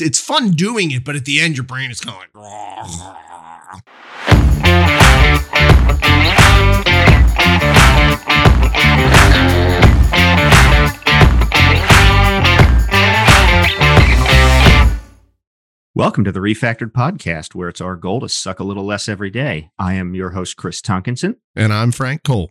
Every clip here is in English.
it's fun doing it, but at the end, your brain is kind of like. Welcome to the Refactored Podcast, where it's our goal to suck a little less every day. I am your host, Chris Tonkinson, And I'm Frank Cole.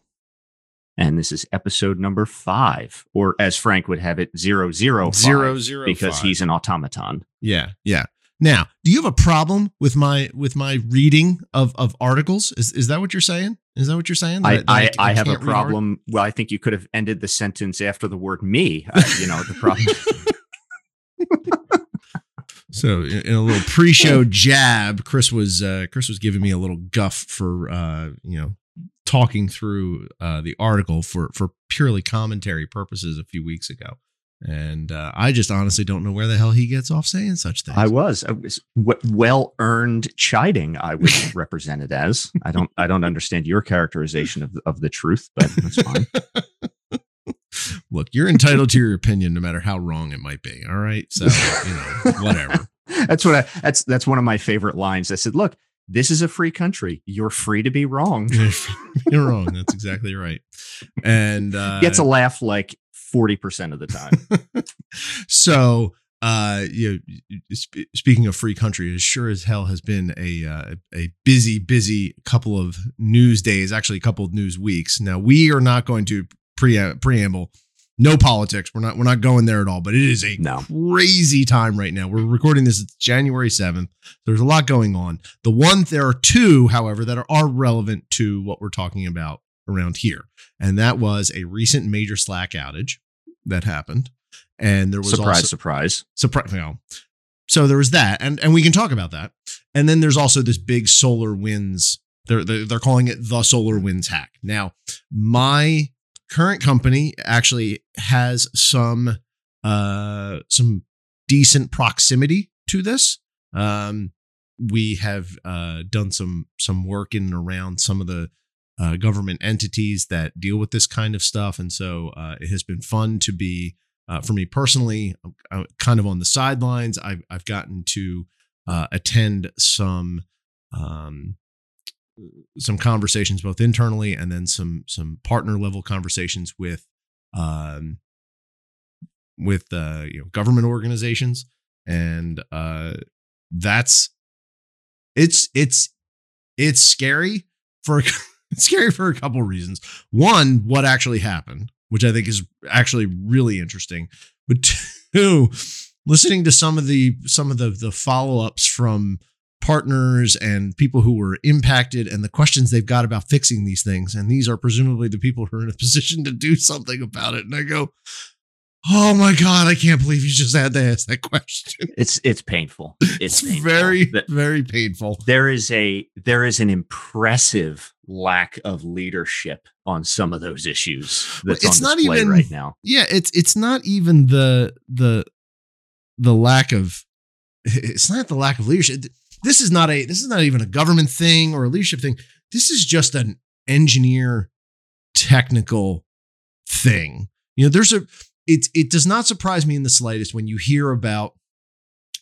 And this is episode number five, or as Frank would have it, zero zero Zero zero because five. he's an automaton. Yeah, yeah. Now, do you have a problem with my with my reading of of articles? Is is that what you're saying? Is that what you're saying? I, That- that I, I have a problem. Well, I think you could have ended the sentence after the word me. Uh, you know, the problem. So, in, in a little pre-show jab, Chris was uh, Chris was giving me a little guff for uh, you know talking through uh, the article for for purely commentary purposes a few weeks ago, and uh, I just honestly don't know where the hell he gets off saying such things. I was, I was well earned chiding. I was represented as. I don't. I don't understand your characterization of of the truth, but that's fine. Look, you're entitled to your opinion, no matter how wrong it might be. All right, so you know, whatever. that's what I. That's that's one of my favorite lines. I said, "Look, this is a free country. You're free to be wrong." you're wrong. That's exactly right. And uh, Gets a laugh like forty percent of the time. so uh you know, sp- speaking of free country it sure as hell has been a uh, a busy busy couple of news days actually a couple of news weeks now we are not going to pre- preamble no politics we're not we're not going there at all but it is a No. crazy time right now we're recording this it's january 7th there's a lot going on the one there are two however that are, are relevant to what we're talking about around here and that was a recent major slack outage that happened and there was surprise, also surprise. surprise. You know, so there was that, and and we can talk about that. And then there's also this big solar winds. They're they're, they're calling it the solar winds hack. Now, my current company actually has some uh some decent proximity to this. Um, we have uh done some some work in and around some of the uh, government entities that deal with this kind of stuff, and so uh, it has been fun to be uh, for me personally, I'm, I'm kind of on the sidelines. I've I've gotten to uh, attend some um, some conversations both internally and then some some partner level conversations with um, with uh, you know government organizations, and uh, that's it's it's it's scary for it's scary for a couple reasons. One, what actually happened, which I think is actually really interesting. But two, listening to some of the some of the the follow ups from partners and people who were impacted and the questions they've got about fixing these things, and these are presumably the people who are in a position to do something about it. And I go, "Oh my god, I can't believe you just had to ask that question." It's it's painful. It's It's, painful. very Th- very painful. there is a there is an impressive lack of leadership on some of those issues that's it's on not even- right now. yeah it's it's not even the the the lack of it's not the lack of leadership this is not a this is not even a government thing or a leadership thing this is just an engineer technical thing you know there's a it it does not surprise me in the slightest when you hear about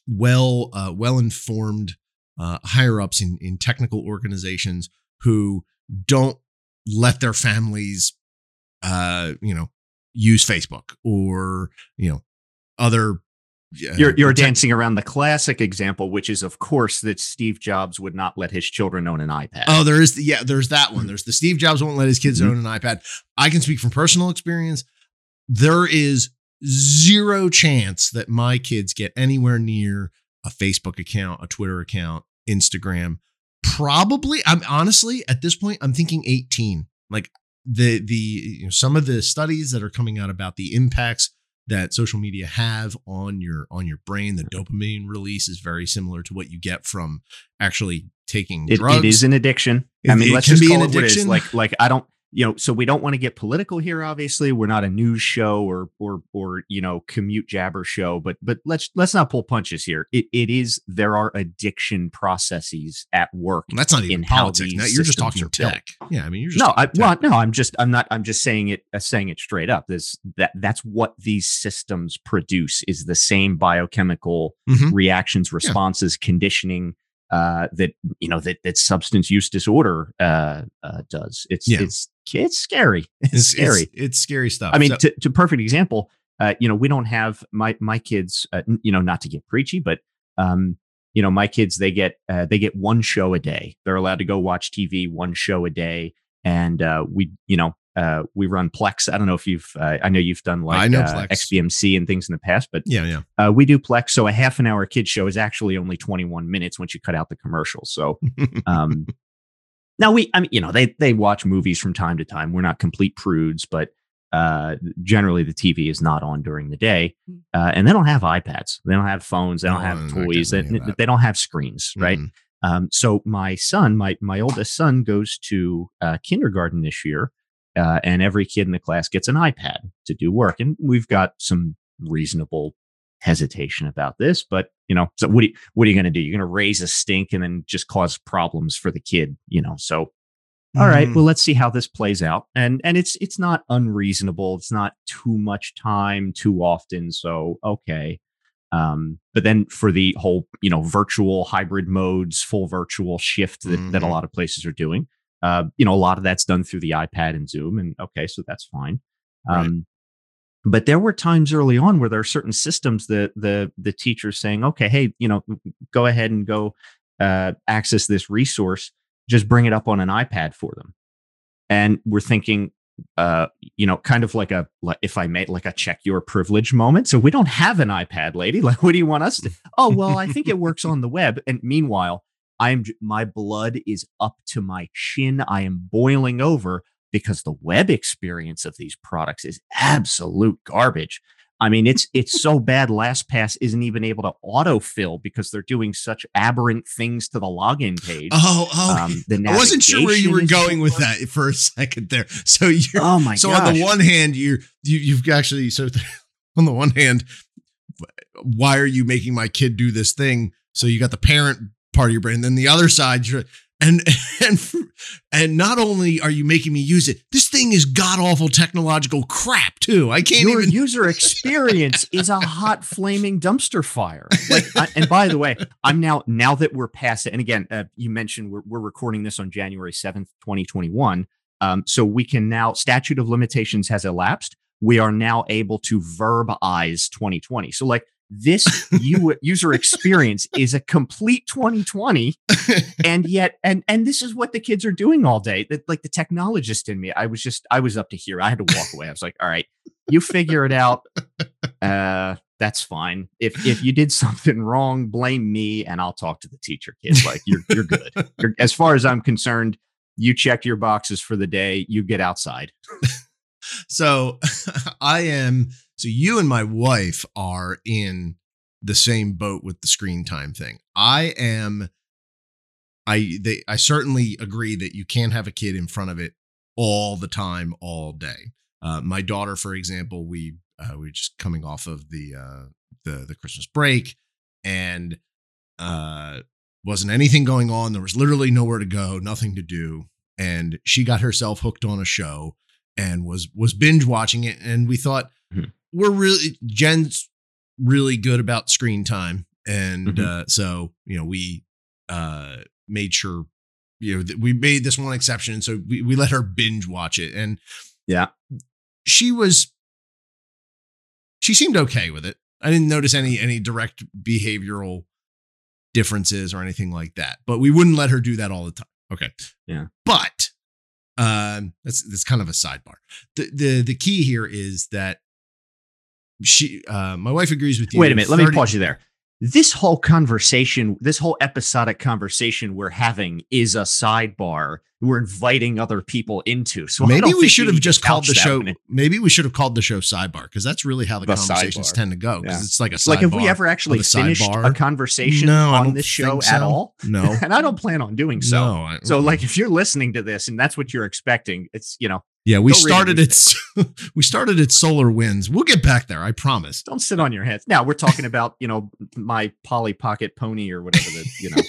well uh, well informed uh, higher ups in in technical organizations who don't let their families uh you know use Facebook or you know other. Uh, You're you're dancing around the classic example, which is of course that Steve Jobs would not let his children own an iPad. Oh, there is the, yeah, there's that one. There's the Steve Jobs won't let his kids Mhm. own an iPad. I can speak from personal experience. There is zero chance that my kids get anywhere near a Facebook account, a Twitter account, Instagram. Probably, I'm honestly at this point, I'm thinking 18. Like the the you know, some of the studies that are coming out about the impacts that social media have on your on your brain, the mm-hmm. dopamine release is very similar to what you get from actually taking It, drugs. it is an addiction. I mean, it let's just be call an it what it is. addiction. Like like I don't you know, so we don't want to get political here. Obviously, we're not a news show or or or you know commute jabber show, but but let's let's not pull punches here. It it is there are addiction processes at work. Well, that's not even politics. Now, you're just talking are built. tech. Yeah, I mean, you're just No, I, well, tech. no, I'm just I'm not I'm just saying it uh, saying it straight up. This that that's what these systems produce is the same biochemical Mhm. reactions, responses, conditioning uh, that you know that that substance use disorder uh, uh, does. It's Yeah. it's it's scary. It's, It's scary. It's, it's scary stuff. I mean, So- to, to perfect example, uh, you know, we don't have my my kids. Uh, you know, not to get preachy, but um, you know, my kids they get uh, they get one show a day. They're allowed to go watch TV one show a day, and uh, we you know uh, we run Plex. I don't know if you've uh, I know you've done like I know uh, Plex. XBMC and things in the past, but yeah, yeah. uh, we do Plex. So a half an hour kid show is actually only 21 minutes once you cut out the commercials. So um, now we, I mean, you know, they they watch movies from time to time. We're not complete prudes, but uh, generally the TV is not on during the day, uh, and they don't have iPads, they don't have phones, they don't No, have toys, they, getting any of that. they don't have screens, right? Mhm. Um, so my son, my my oldest son, goes to uh, kindergarten this year, uh, and every kid in the class gets an iPad to do work, and we've got some reasonable hesitation about this, but you know, so what are you, what are you going to do? You're going to raise a stink and then just cause problems for the kid, you know? So all right, Mhm. well, let's see how this plays out, and and it's it's not unreasonable. It's not too much time too often. So okay. Um, but then for the whole, you know, virtual hybrid modes, full virtual shift that, that a Mhm. lot of places are doing, uh, you know, a lot of that's done through the iPad and Zoom. And okay, so that's fine. Right. Um, but there were times early on where there are certain systems that the the teachers saying, okay, hey, you know, go ahead and go uh, access this resource, just bring it up on an iPad for them. And we're thinking, uh, you know, kind of like a, like if I made like a check your privilege moment. So we don't have an iPad, lady. Like, what do you want us to? Oh, well, I think it works on the web. And meanwhile, I'm my blood is up to my chin. I am boiling over because the web experience of these products is absolute garbage. I mean, it's it's so bad. LastPass isn't even able to autofill because they're doing such aberrant things to the login page. Oh, oh. Um, I wasn't sure where you were going with that for a second there. So you're Oh my god. so gosh! on the one hand, you're you, you've actually so on the one hand, why are you making my kid do this thing? So you got the parent part of your brain. Then the other side, you're and and and not only are you making me use it, this thing is god awful technological crap too. I can't your even. user experience is a hot flaming dumpster fire. Like, I, and by the way, I'm now now that we're past it. And again, uh, you mentioned we're, we're recording this on January seventh, twenty twenty one. Um, so we can now statute of limitations has elapsed. We are now able to verbize 2020. So like this user experience is a complete 2020 and yet and and this is what the kids are doing all day that like the technologist in me i was just i was up to here. I had to walk away. I was like all right you figure it out. Uh that's fine. If if you did something wrong blame me and i'll talk to the teacher kids like you're you're good. You're, as far as i'm concerned you check your boxes for the day. You get outside. So I am. So you and my wife are in the same boat with the screen time thing. I am. I they I certainly agree that you can't have a kid in front of it all the time, all day. Uh, my daughter, for example, we uh, we were just coming off of the uh, the the Christmas break, and uh, wasn't anything going on. There was literally nowhere to go, nothing to do, and she got herself hooked on a show and was was binge watching it. And we thought Mhm. We're really Jen's really good about screen time, and Mhm. uh, so you know we uh, made sure you know we made this one exception. So we we let her binge watch it, and Yeah. she was she seemed okay with it. I didn't notice any any direct behavioral differences or anything like that. But we wouldn't let her do that all the time. Okay. Yeah. But um that's that's kind of a sidebar. The the the key here is that she uh my wife agrees with you. wait a minute let me pause you there this whole conversation, this whole episodic conversation we're having is a sidebar we're inviting other people into. So I maybe we should have just called the show. Maybe we should have called the show sidebar because that's really how the, The conversations sidebar. tend to go. Because Yeah. it's like a sidebar. Like, have we ever actually finished a conversation No, on this show think at all? No, and I don't plan on doing so. no. So, like, if you're listening to this and that's what you're expecting, it's you know, yeah, we go started it. we started at Solar Winds. We'll get back there. I promise. don't sit on your hands. Now we're talking about you know my Polly Pocket Pony or whatever the you know.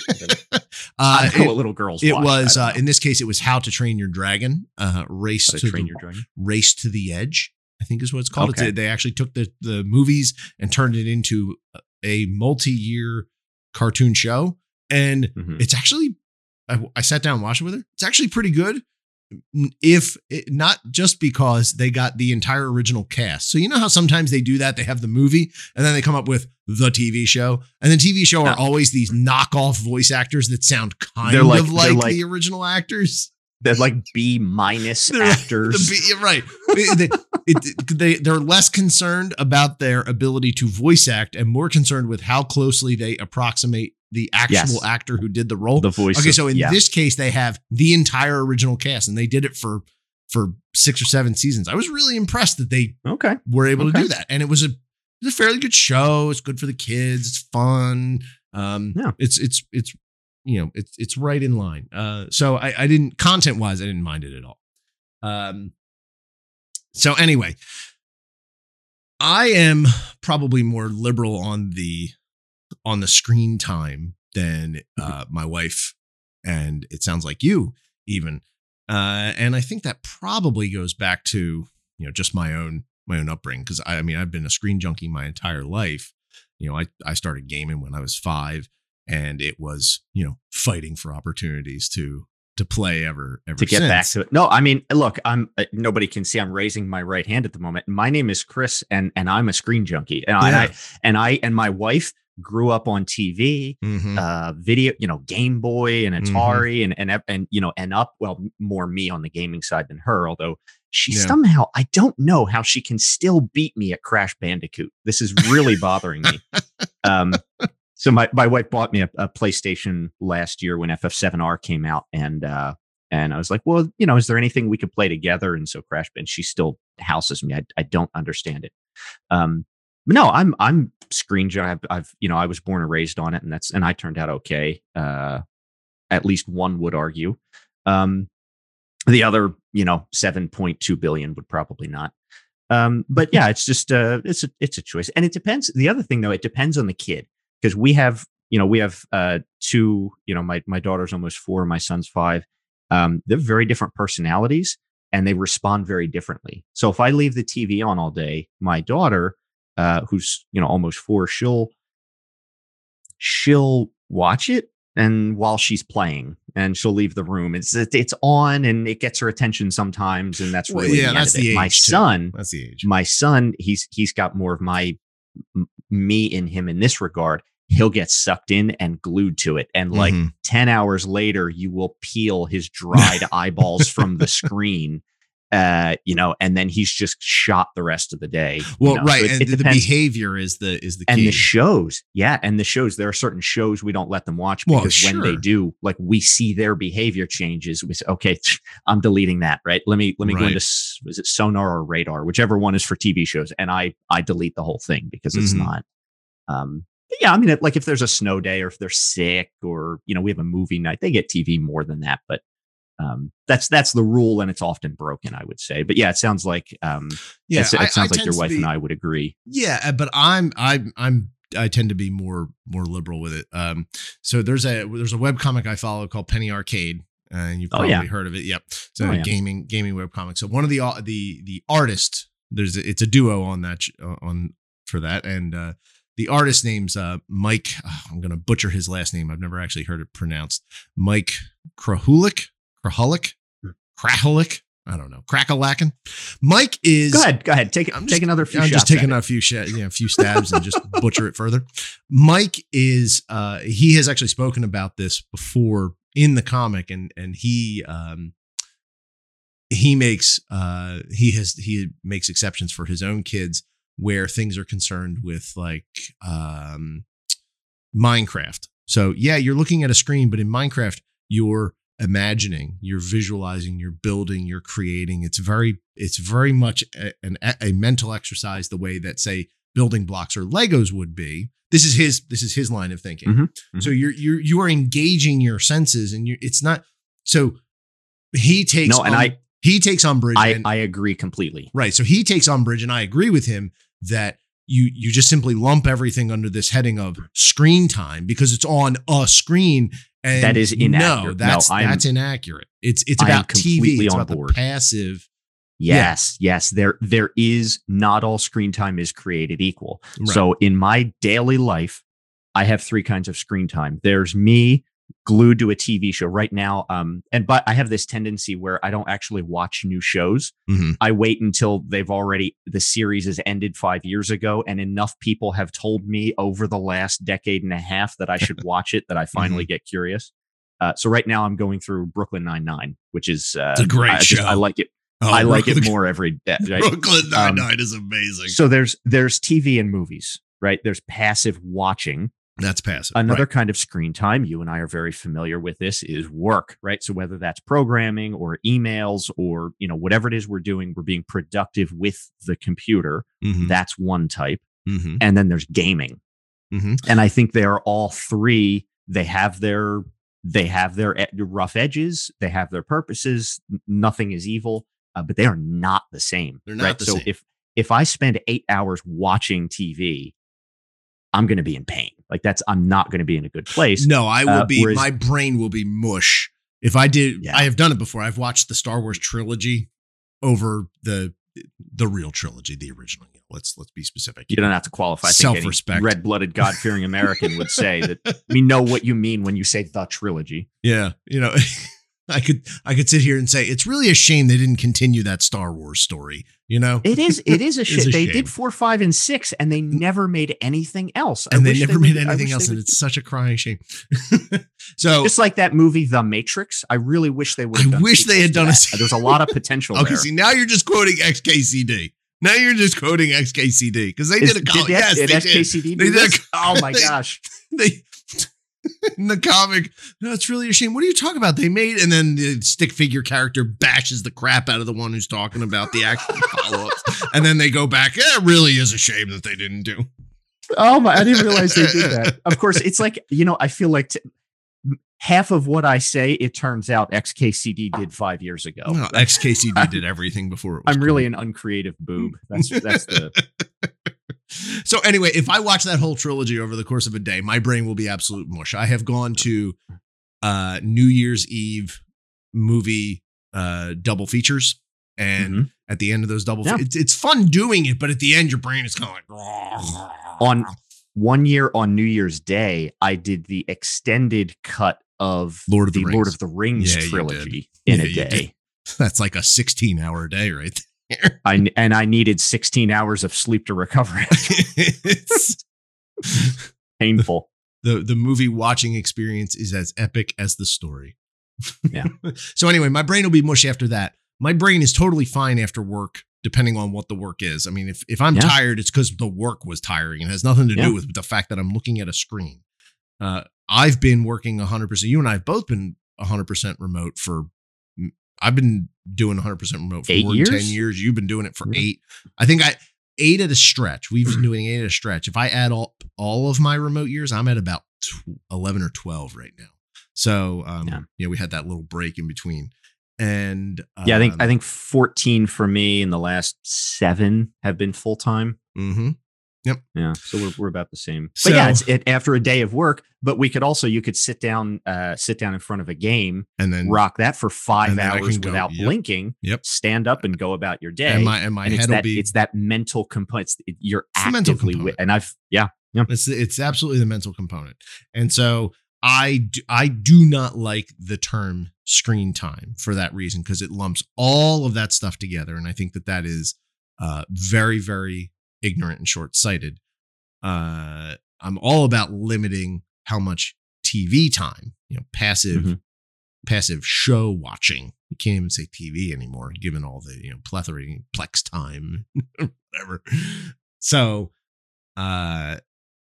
I Uh, it, what little girls. it watch. was uh, in this case. It was How to Train Your Dragon. Uh, race to to train the, your dragon. race to the edge. I think is what it's called. Okay. a- they actually took the the movies and turned it into a multi year cartoon show, and Mhm. it's actually I, I sat down and watched it with her. It's actually pretty good. If it, not just because they got the entire original cast. So you know how sometimes they do that. They have the movie and then they come up with the TV show, and the TV show are Yeah. always these knockoff voice actors that sound kind They're like- of like, like- the original actors. They're like B minus They're- actors. The B- right. they, they, it- they, they're less concerned about their ability to voice act and more concerned with how closely they approximate the actual Yes. actor who did the role. the voice. okay, of- so in yeah. this case, they have the entire original cast, and they did it for for six or seven seasons. I was really impressed that they okay, were able to do that, and it was a it was a fairly good show. It's good for the kids. It's fun. Um, Yeah. it's it's it's you know it's it's right in line. Uh, so I, I didn't content wise, I didn't mind it at all. Um, so anyway, I am probably more liberal on the on the screen time than uh, my wife, and it sounds like you even. Uh, and I think that probably goes back to you know just my own my own upbringing because I, I mean I've been a screen junkie my entire life. You know, I I started gaming when I was five, and it was you know fighting for opportunities to to play ever ever to get back to it. No, I mean, look, I'm uh, nobody can see I'm raising my right hand at the moment. My name is Chris, and and I'm a screen junkie, and, and I and I and my wife grew up on TV, Mhm. uh, video, you know, Game Boy and Mhm. Atari, and and and you know, and up. Well, more me on the gaming side than her, although. She Yeah. somehow, I don't know how she can still beat me at Crash Bandicoot. This is really bothering me. Um, so my, my wife bought me a, a PlayStation last year when FF7R came out, and uh, and I was like, well, you know, is there anything we could play together? And so Crash Band, she still houses me. I, I don't understand it. Um, no, I'm I'm screen. I've, I've you know I was born and raised on it, and that's and I turned out okay. Uh, at least one would argue. Um, the other, you know, seven point two billion would probably not. Um, but yeah, it's just uh, it's a it's a choice, and it depends. The other thing though, it depends on the kid because we have you know we have uh two you know my my daughter's almost four, my son's five. Um, they're very different personalities and they respond very differently. So if I leave the TV on all day, my daughter, uh, who's you know almost four, she'll she'll watch it and while she's playing and she'll leave the room it's it's on and it gets her attention sometimes and that's Well, really yeah, the that's the my age, too. son That's the age. my son he's he's got more of my me in him in this regard he'll get sucked in and glued to it and like Mhm. 10 hours later you will peel his dried eyeballs from the screen uh you know and then he's just shot the rest of the day you well, know? right, So it- and it the behavior is the is the key. and the shows yeah and the shows there are certain shows we don't let them watch Well, because when they do like we see their behavior changes we say okay i'm deleting that right let me let me go into is it Sonarr or Radarr whichever one is for tv shows and i i delete the whole thing because it's Mhm. not um yeah i mean it- like if there's a snow day or if they're sick or you know we have a movie night they get tv more than that but um that's that's the rule and it's often broken i would say but yeah it sounds like um yeah, it's- it, I- I sounds like your wife be- and i would agree Yeah, uh, but I'm I'm I'm I tend to be more more liberal with it. Um, so there's a there's a web comic I follow called Penny Arcade, and you've Oh, probably yeah. heard of it. Yep. So Oh, yeah. gaming gaming web comic. So one of the au- the the artist there's a, it's a duo on that uh, on for that, and uh, the artist name's uh, Mike. ah, I'm gonna butcher his last name. I've never actually heard it pronounced. Mike Krahulik, Krahulik, Krahulik. I don't know. Crackalackin. Mike is go ahead go ahead take I'm take another few I'm just taking a few sh- you know, a few stabs and just butcher it further. Mike is uh he has actually spoken about this before in the comic and and he um he makes uh he has he makes exceptions for his own kids where things are concerned with like um Minecraft. So yeah, you're looking at a screen, but in Minecraft, you're imagining, you're visualizing, you're building, you're creating. It's very, it's very much a, an, a mental exercise, the way that say building blocks or Legos would be. This is his, this is his line of thinking. Mhm, mhm. So you're you're you are engaging your senses, and you it's not. So he takes No, and um- I- he takes umbrage. I, and, I agree completely. Right. So he takes umbrage, and I agree with him that you you just simply lump everything under this heading of screen time because it's on a screen. And That is No, inaccurate. No, that's I'm- that's inaccurate. It's it's about TV. It's on about board. the passive. Yes, yes. There there is not all screen time is created equal. Right. So in my daily life, I have three kinds of screen time. There's me glued to a TV show right now. Um, and but I have this tendency where I don't actually watch new shows. Mhm. I wait until they've already the series has ended five years ago, and enough people have told me over the last decade and a half that I should watch it that I finally Mm-hmm. get curious. Uh, so right now I'm going through Brooklyn Nine Nine, which is uh, It's a great I just- show. I like it. Oh, I like it more every day. Right? Brooklyn Nine Um, Nine is amazing. So there's there's TV and movies, right? There's passive watching. That's passive. Another Right. kind of screen time, you and I are very familiar with this, is work, right? So whether that's programming or emails or you know whatever it is we're doing, we're being productive with the computer. Mhm. That's one type. Mhm. And then there's gaming. Mhm. And I think they are all three. They have their they have their rough edges. They have their purposes. Nothing is evil, uh, but they are not the same. They're not right? the so same. if if I spend eight hours watching TV, I'm going to be in pain. Like that's I'm not going to be in a good place. No, I will Uh, be. whereas- my brain will be mush if I did. Yeah. I have done it before. I've watched the Star Wars trilogy over the the real trilogy, the original. Let's let's be specific. You don't have to qualify. Self-respect. red-blooded, God-fearing American would say that we know what you mean when you say the trilogy. Yeah, you know, I could I could sit here and say it's really a shame they didn't continue that Star Wars story. You know, It is. It is a shit. a They shame. did four, five, and six, and they never made anything else. I and they never would- made I anything else, and would- it's such a crying shame. so just like that movie, The Matrix. I really wish they would. I done wish they had done a that. se- There's a lot of potential okay, there. see now you're just quoting XKCD. Now you're just quoting XKCD because they Is- did a col- did, yes, did they did. XKCD They do did a- Oh my they- gosh! they in the comic no it's really a shame what are you talking about they made and then the stick figure character bashes the crap out of the one who's talking about the actual follow-ups and then they go back yeah, it really is a shame that they didn't do Oh my! I didn't realize they did that. Of course, it's like you know. I feel like t- half of what I say, it turns out XKCD did five years ago. no, xkcd did everything before it was I'm really an uncreative boob. That's that's the so anyway if i watch that whole trilogy over the course of a day my brain will be absolute mush i have gone to uh new year's eve movie uh double features and Mhm. at the end of those double Yeah. it's, it's fun doing it but at the end your brain is kind of like On- one year on New Year's Day. I did the extended cut of Lord of the Lord Rings. of the Rings Yeah, trilogy in Yeah, a day. that's like a 16 hour day right I and I needed 16 hours of sleep to recover. it's, Painful. the the movie watching experience is as epic as the story. Yeah. so anyway, my brain will be mush after that. My brain is totally fine after work, depending on what the work is. I mean, if if I'm Yeah. tired, it's because the work was tiring. It has nothing to Yeah. do with the fact that I'm looking at a screen. Uh, I've been working 100. percent You and I have both been 100 percent remote for. I've been doing 100 percent remote for Eight more than 10 years? years. You've been doing it for Yeah. eight. I think I eight at a stretch. We've been doing eight at a stretch. If I add all all of my remote years, I'm at about tw- 11 or 12 right now. So, um, Yeah. you know, we had that little break in between. And Yeah, I think um, I think 14 for me in the last seven have been full time. Mhm. Yeah, so we're, we're about the same. But yeah, it's it, after a day of work. But we could also you could sit down, uh, sit down in front of a game, and then rock that for five and then I hours go- without yep. blinking. Yep. Stand up and go about your day. and my and my and it's head will that be it's that mental component. It's- it- You're It's actively with, and I've yeah yeah It's it's absolutely the mental component. And so I do, I do not like the term screen time for that reason because it lumps all of that stuff together and I think that that is uh very very ignorant and short-sighted. Uh I'm all about limiting how much TV time, you know, passive Mhm. passive show watching. You can't even say TV anymore given all the, you know, plethora plex time whatever. So uh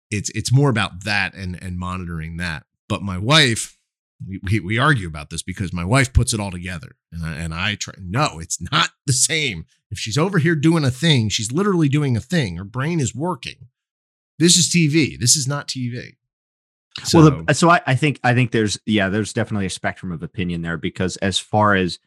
it's it's more about that and and monitoring that. But my wife, we, we, we argue about this because my wife puts it all together, and I, and I try. No, it's not the same. If she's over here doing a thing, she's literally doing a thing. Her brain is working. This is TV. This is not TV. So, well, the, so I, I think I think there's yeah there's definitely a spectrum of opinion there because as far as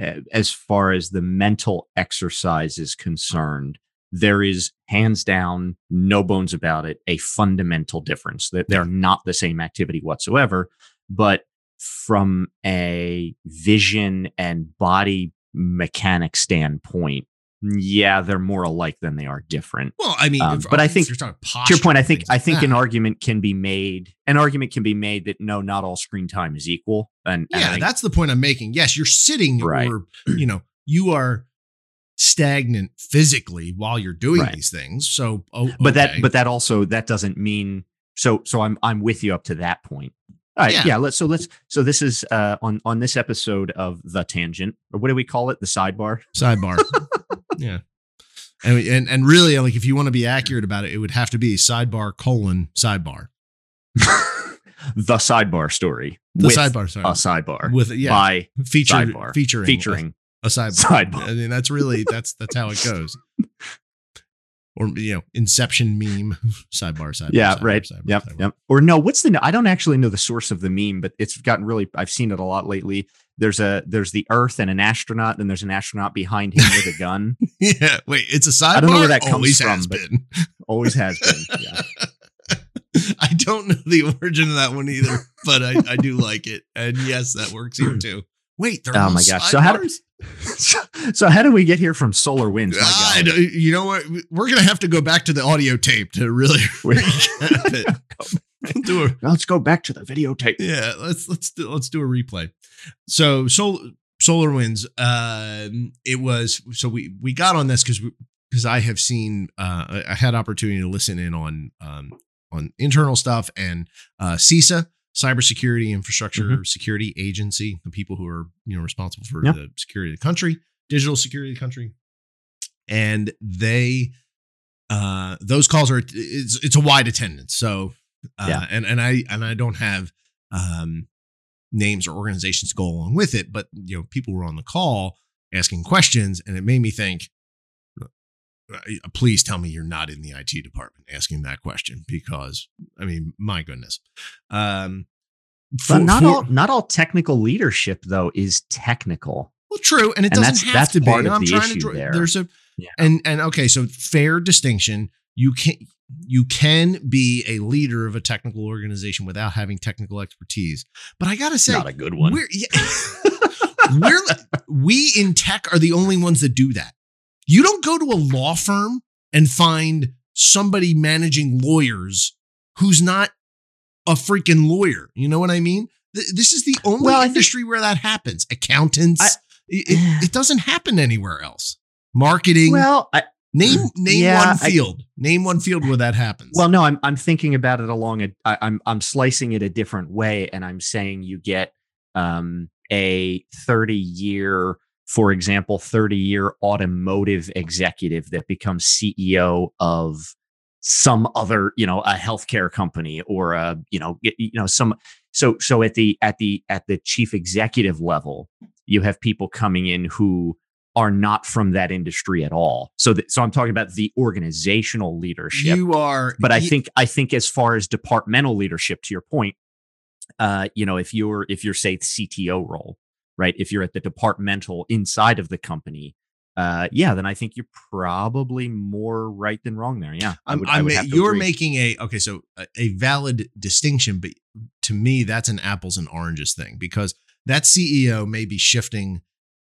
uh, as far as the mental exercise is concerned, there is hands down, no bones about it, a fundamental difference that they're not the same activity whatsoever. But from a vision and body mechanic standpoint, yeah, they're more alike than they are different. Well, I mean, um, but I think to your point, I think I think an argument can be made. An argument can be made that no, not all screen time is equal. And, yeah, and that's the point I'm making. Yes, you're sitting, right. or you know, you are stagnant physically while you're doing right. these things. So, oh, but okay. that but that also that doesn't mean so. So I'm I'm with you up to that point. All right, yeah. yeah. Let's so let's so this is uh, on on this episode of the tangent, or what do we call it? The sidebar. Sidebar. yeah, and, and and really, like if you want to be accurate about it, it would have to be sidebar colon sidebar. the sidebar story. The sidebar, sorry. A sidebar with yeah by feature sidebar featuring featuring a, a sidebar. sidebar. I mean, that's really that's that's how it goes or you know inception meme. Sidebar sidebar yeah sidebar, right. sidebar, yep sidebar. yep. Or no what's the i don't actually know the source of the meme but it's gotten really i've seen it a lot lately. There's a there's the earth and an astronaut and there's an astronaut behind him with a gun. Yeah wait it's a sidebar i don't know where that comes always from has been. always has been yeah. I don't know the origin of that one either, but I, I do like it. And yes, that works here too. Wait, there oh my gosh! So how, do, so, so how do we get here from SolarWinds? Uh, you know what? We're gonna have to go back to the audio tape to really it. do a, let's go back to the videotape. Yeah, let's let's do let's do a replay. So Sol- SolarWinds, uh, it was so we we got on this because because I have seen uh, I had opportunity to listen in on um, on internal stuff and uh, CISA cybersecurity infrastructure mm-hmm. security agency, the people who are you know responsible for yep. the security of the country, digital security of the country, and they uh those calls are it's it's a wide attendance. So uh, yeah. and and I and I don't have um names or organizations to go along with it, but you know people were on the call asking questions, and it made me think. Uh, please tell me you're not in the IT department asking that question because I mean, my goodness. Um, for, but not for, all not all technical leadership though is technical. Well, true, and it and doesn't that's, have that's to part be. Of I'm the trying issue to draw, there. there's a yeah. and and okay, so fair distinction. You can you can be a leader of a technical organization without having technical expertise. But I gotta say, not a good one. We're, yeah, we're we in tech are the only ones that do that. You don't go to a law firm and find somebody managing lawyers who's not a freaking lawyer. You know what I mean? This is the only well, industry think, where that happens. Accountants. I, it, it, doesn't happen anywhere else. Marketing. Well, I, name name yeah, one field. I, name one field where that happens. Well, no, I'm I'm thinking about it along a. I, I'm I'm slicing it a different way, and I'm saying you get um, a 30 year for example, 30 year automotive executive that becomes CEO of some other, you know, a healthcare company or a, you know, you know, some so so at the at the at the chief executive level, you have people coming in who are not from that industry at all. So that, so I'm talking about the organizational leadership. You are But I think I think as far as departmental leadership to your point, uh, you know, if you're if you're say CTO role, right? If you're at the departmental inside of the company, uh, yeah, then I think you're probably more right than wrong there. Yeah, I would, I would you're agree. making a okay, so a, a, valid distinction, but to me, that's an apples and oranges thing because that CEO may be shifting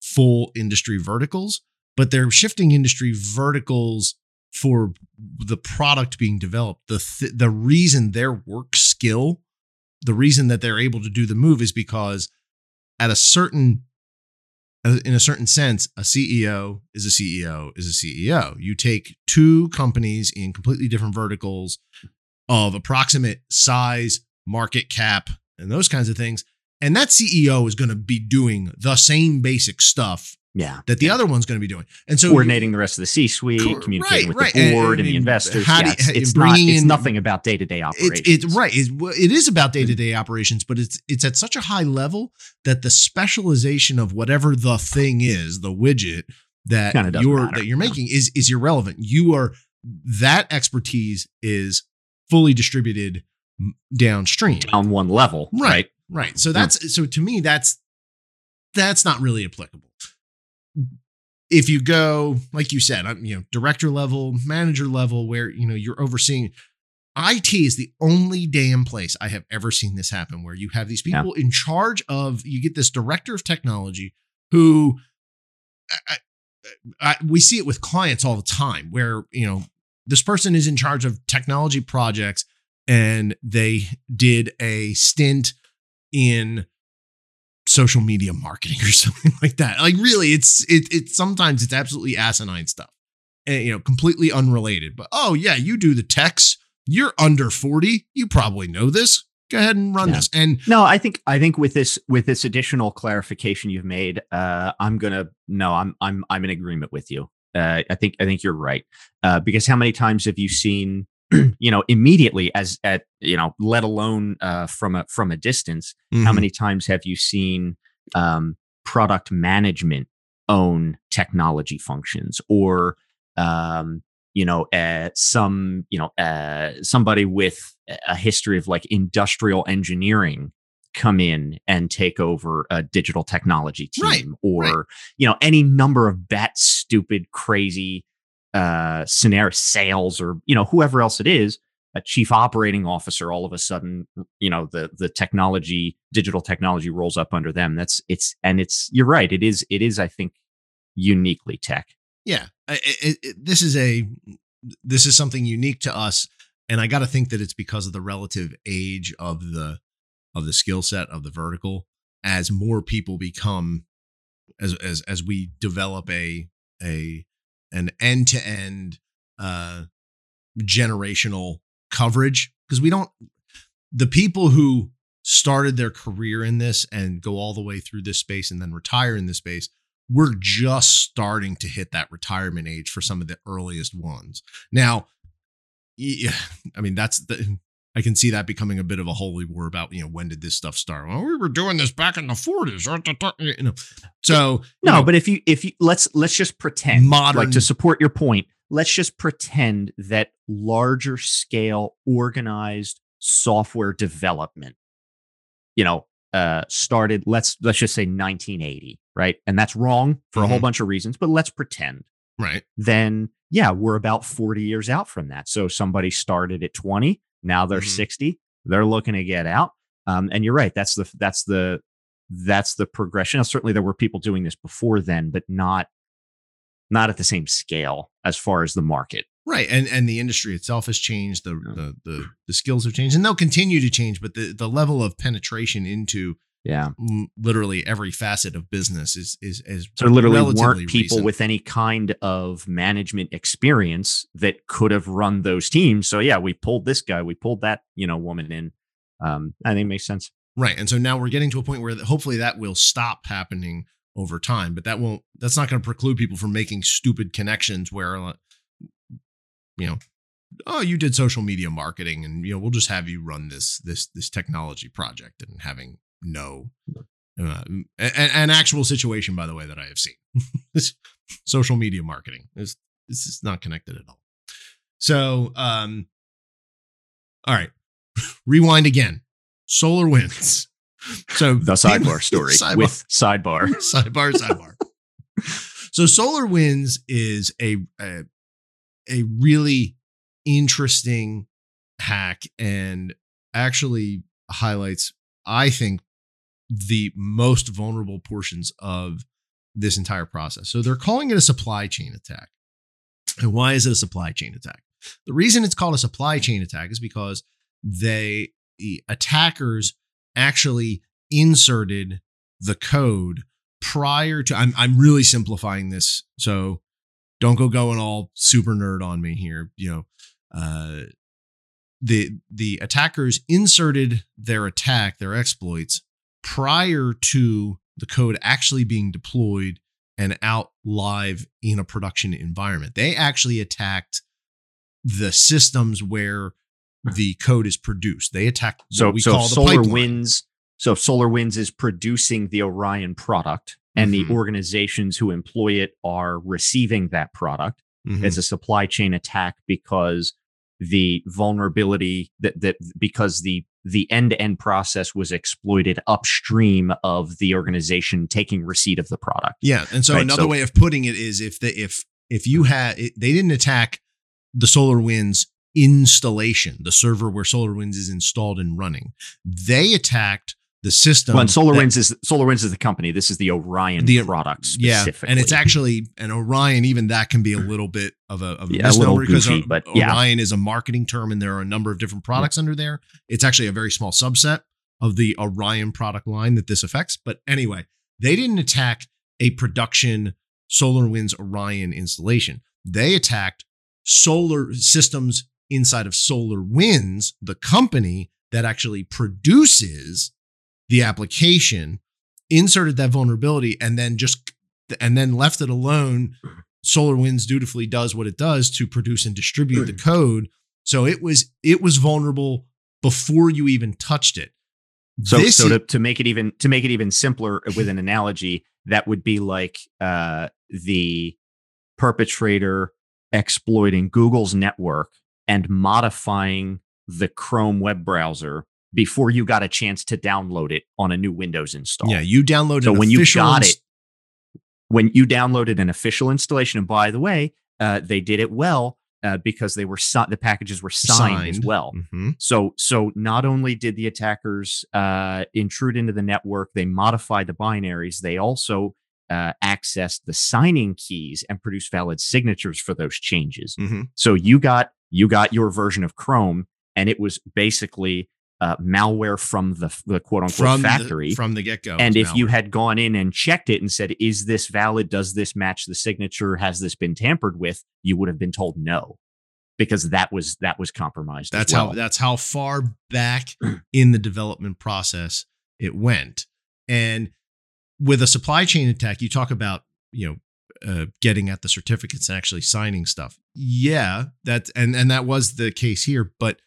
full industry verticals, but they're shifting industry verticals for the product being developed. The th- the reason their work skill, the reason that they're able to do the move is because at a certain uh, in a certain sense, a CEO is a CEO is a CEO. You take two companies in completely different verticals of approximate size, market cap, and those kinds of things. And that CEO is going to be doing the same basic stuff Yeah. that the other one's going to be doing. And so Coordinating the rest of the C-suite, Cor- communicating right, with right. the board I and, the investors. how do Yeah, you- it's, it's not. bringing It's in- nothing about day-to-day operations. it's it's right. It's, it is about day to day operations, but it's it's at such a high level that the specialization of whatever the thing is, the widget that you're matter, that you're making is is irrelevant. You are that expertise is fully distributed downstream. down one level, Right. right? Right. So that's so to me that's that's not really applicable. If you go like you said, I'm you know director level, manager level, where you know you're overseeing. IT is the only damn place I have ever seen this happen, where you have these Yeah. people in charge of. You get this director of technology who. I, I, we see it with clients all the time, where you know this person is in charge of technology projects, and they did a stint in social media marketing or something like that. Like really, it's it it sometimes it's absolutely asinine stuff. And you know, completely unrelated. But oh yeah, you do the techs. You're under 40. You probably know this. Go ahead and run Yeah. this. And No, I think I think with this with this additional clarification you've made, uh, I'm gonna no, I'm I'm I'm in agreement with you. Uh, I think I think you're right uh, because how many times have you seen, you know, immediately as at you know, let alone uh, from a from a distance, Mm-hmm. how many times have you seen um, product management own technology functions or um, you know uh, some you know uh, somebody with a history of like industrial engineering come in and take over a digital technology team Right, or right. you know any number of bat stupid crazy uh scenario sales or you know whoever else it is a chief operating officer all of a sudden you know the the technology digital technology rolls up under them that's it's and it's you're right it is it is i think uniquely tech Yeah, I- I- I- this is a this is something unique to us, and I got to think that it's because of the relative age of the of the skill set of the vertical. As more people become, as as as we develop a a an end to end generational coverage, because we don't the people who started their career in this and go all the way through this space and then retire in this space we're just starting to hit that retirement age for some of the earliest ones. Now, yeah, I mean that's the I can see that becoming a bit of a holy war about you know when did this stuff start? Well, we were doing this back in the forties, you know. So you no know, but if you if you let's let's just pretend Modern- like to support your point let's just pretend that larger scale organized software development you know uh started let's let's just say 1980 right and that's wrong for a whole Mhm. bunch of reasons but let's pretend right, then yeah we're about 40 years out from that so somebody started at 20 now they're Mhm. 60 they're looking to get out um, and you're right that's the that's the that's the progression Now, certainly there were people doing this before then but not not at the same scale as far as the market right, and and the industry itself has changed. The Yeah. the the the skills have changed, and they'll continue to change. But the the level of penetration into yeah literally every facet of business is is is so literally weren't people recent. with any kind of management experience that could have run those teams so yeah we pulled this guy we pulled that you know woman in um i think it makes sense Right. And so now we're getting to a point where hopefully that will stop happening over time, but that won't, that's not going to preclude people from making stupid connections where, uh, you know, oh, you did social media marketing and, you know, we'll just have you run this, this, this technology project and having no, uh, an, actual situation, by the way, that I have seen. Social media marketing is, this is not connected at all. So, um, all right, rewind again. Solar winds. So the sidebar story Sidebar. with sidebar sidebar sidebar so solar winds is a, a a really interesting hack and actually highlights i think the most vulnerable portions of this entire process. So they're calling it a supply chain attack. And why is it a supply chain attack? The reason it's called a supply chain attack is because they the attackers actually inserted the code prior to I'm I'm really simplifying this so don't go going all super nerd on me here you know uh the the attackers inserted their attack their exploits prior to the code actually being deployed and out live in a production environment. They actually attacked the systems where the code is produced. They attacked what So we so call the Solar. Winds. So Solar Winds is producing the Orion product, and Mhm. the organizations who employ it are receiving that product. Mhm. It's a supply chain attack because the vulnerability that that because the the end to end process was exploited upstream of the organization taking receipt of the product. Yeah, and so Right, another so- way of putting it is if the if if you had it, they didn't attack the Solar Winds installation, the server where Solar Winds is installed and running. They attacked the system. Well, and Solar that- Winds is Solar Winds is the company. This is the Orion The- product yeah, and it's actually an Orion. Even that can be a little bit of a, of a Yeah, a little because goofy, O- but yeah. Orion is a marketing term, and there are a number of different products under there. It's actually a very small subset of the Orion product line that this affects. But anyway, they didn't attack a production Solar Winds Orion installation. They attacked solar systems inside of Solar Winds, the company that actually produces the application, inserted that vulnerability, and then just and then left it alone. SolarWinds dutifully does what it does to produce and distribute the code. So it was it was vulnerable before you even touched it. So, This so to, to make it even to make it even simpler with an analogy, that would be like uh, the perpetrator exploiting Google's network and modifying the Chrome web browser before you got a chance to download it on a new Windows install. yeah, you downloaded. So when you got ins- it, when you downloaded an official installation, and by the way, uh, they did it well uh, because they were si- the packages were signed, as Signed. well. Mhm. So so not only did the attackers uh, intrude into the network, they modified the binaries. They also uh, accessed the signing keys and produced valid signatures for those changes. Mhm. So you got you got your version of Chrome, and it was basically uh, malware from the, the quote unquote from factory. the, from the get go. and if you had gone in and checked it and said, "Is this valid? Does this match the signature? Has this been tampered with?" You would have been told no, because that was that was compromised. That's well. how that's how far back in the development process it went. And with a supply chain attack, you talk about you know uh, getting at the certificates and actually signing stuff. Yeah, that and and that was the case here. But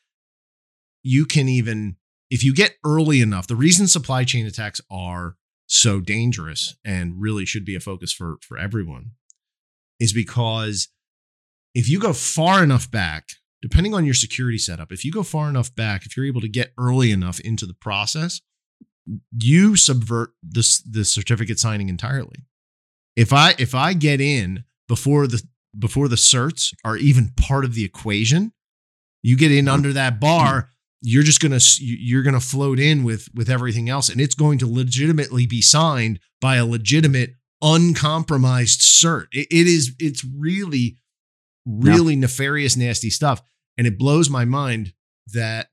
you can even if you get early enough. The reason supply chain attacks are so dangerous and really should be a focus for for everyone is because if you go far enough back depending on your security setup, if you go far enough back, if you're able to get early enough into the process, you subvert this the certificate signing entirely. If I if I get in before the before the certs are even part of the equation, you get in mm-hmm. under that bar, you're just gonna you- you're gonna float in with with everything else, and it's going to legitimately be signed by a legitimate uncompromised cert. It- it is it's really really nefarious, nasty stuff. And it blows my mind that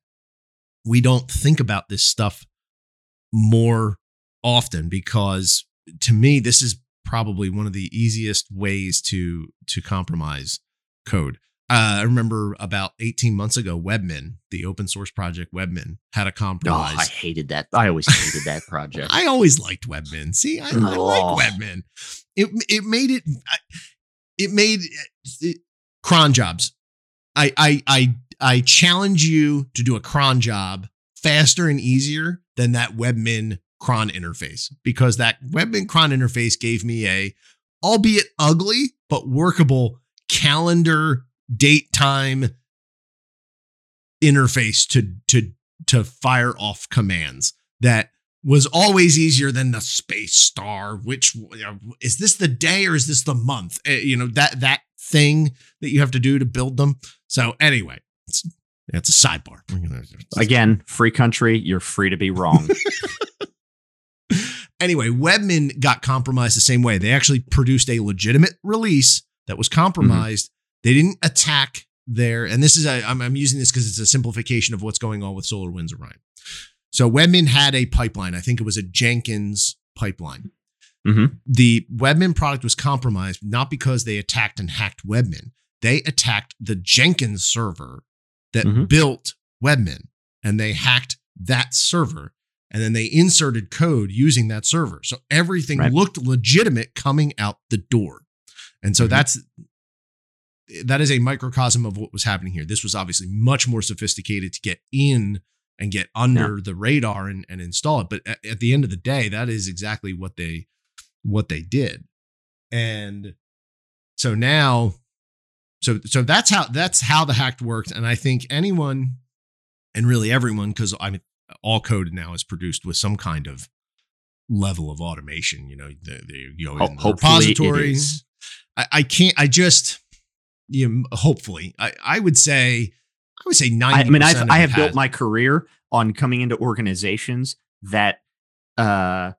we don't think about this stuff more often because to me, this is probably one of the easiest ways to to compromise code. Uh, I remember about 18 months ago, Webmin, the open source project Webmin, had a compromise. Oh. I hated that. I always hated that project. I always liked Webmin. See, I, I like Webmin. It it made it it made it, cron jobs. I I I I challenge you to do a cron job faster and easier than that Webmin cron interface because that Webmin cron interface gave me a albeit ugly but workable calendar date time interface to to to fire off commands that was always easier than the space star which is this the day or is this the month Eh, you know that that thing that you have to do to build them so anyway it's it's a sidebar Again, free country. You're free to be wrong. anyway webmin got compromised the same way they actually produced a legitimate release that was compromised they didn't attack there, and this is a, I'm, I'm using this because it's a simplification of what's going on with SolarWinds orion so webmin had a pipeline i think it was a jenkins pipeline Mhm. the webmin product was compromised not because they attacked and hacked webmin they attacked the jenkins server that Mhm. built webmin and they hacked that server and then they inserted code using that server. So everything Right. looked legitimate coming out the door. And so Mhm. that's that is a microcosm of what was happening here. This was obviously much more sophisticated to get in and get under the radar and, and install it. But at, at the end of the day, that is exactly what they what they did. And so now so so that's how that's how the hack worked. And I think anyone and really everyone, because I mean all code now is produced with some kind of level of automation. You know, the, the you go Ho- in the hopefully repository. I, I can't. I just you know, hopefully I, I would say I would say ninety. I mean, I've, I have built my career on coming into organizations that uh,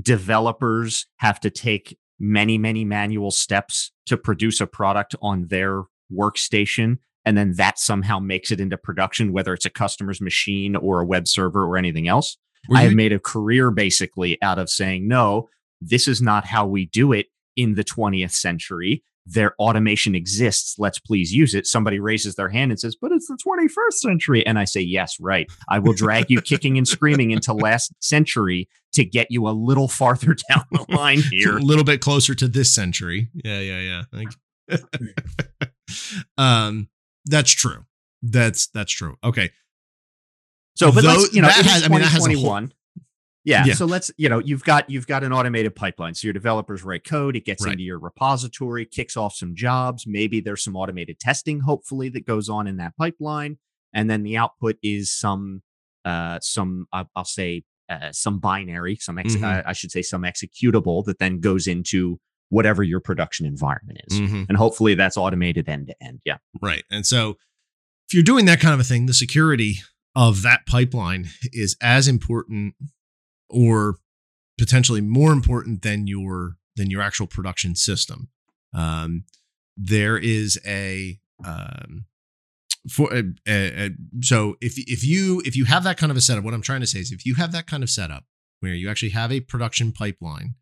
developers have to take many, many manual steps to produce a product on their workstation. And then that somehow makes it into production, whether it's a customer's machine or a web server or anything else. I have made a career basically out of saying, no, this is not how we do it in the 20th century. Their automation exists. Let's please use it. Somebody raises their hand and says, but it's the 21st century. And I say, yes, right. I will drag you kicking and screaming into last century to get you a little farther down the line here. a little bit closer to this century. Yeah, yeah, yeah. Um, that's true. That's that's true. Okay. So, but Though let's, you know, that has- I mean, that has a whole- 2021. Yeah, Yeah. So let's, you know, you've got you've got an automated pipeline. So your developers write code, it gets Right. into your repository, kicks off some jobs. Maybe there's some automated testing, hopefully, that goes on in that pipeline, and then the output is some, uh, some uh, I'll say uh, some binary, some ex- Mhm. uh, I should say some executable that then goes into whatever your production environment is, Mhm. and hopefully that's automated end to end. Yeah. Right. And so if you're doing that kind of a thing, the security of that pipeline is as important or potentially more important than your than your actual production system. Um, there is a um, for uh, uh, uh, so if if you if you have that kind of a setup, what I'm trying to say is if you have that kind of setup where you actually have a production pipeline,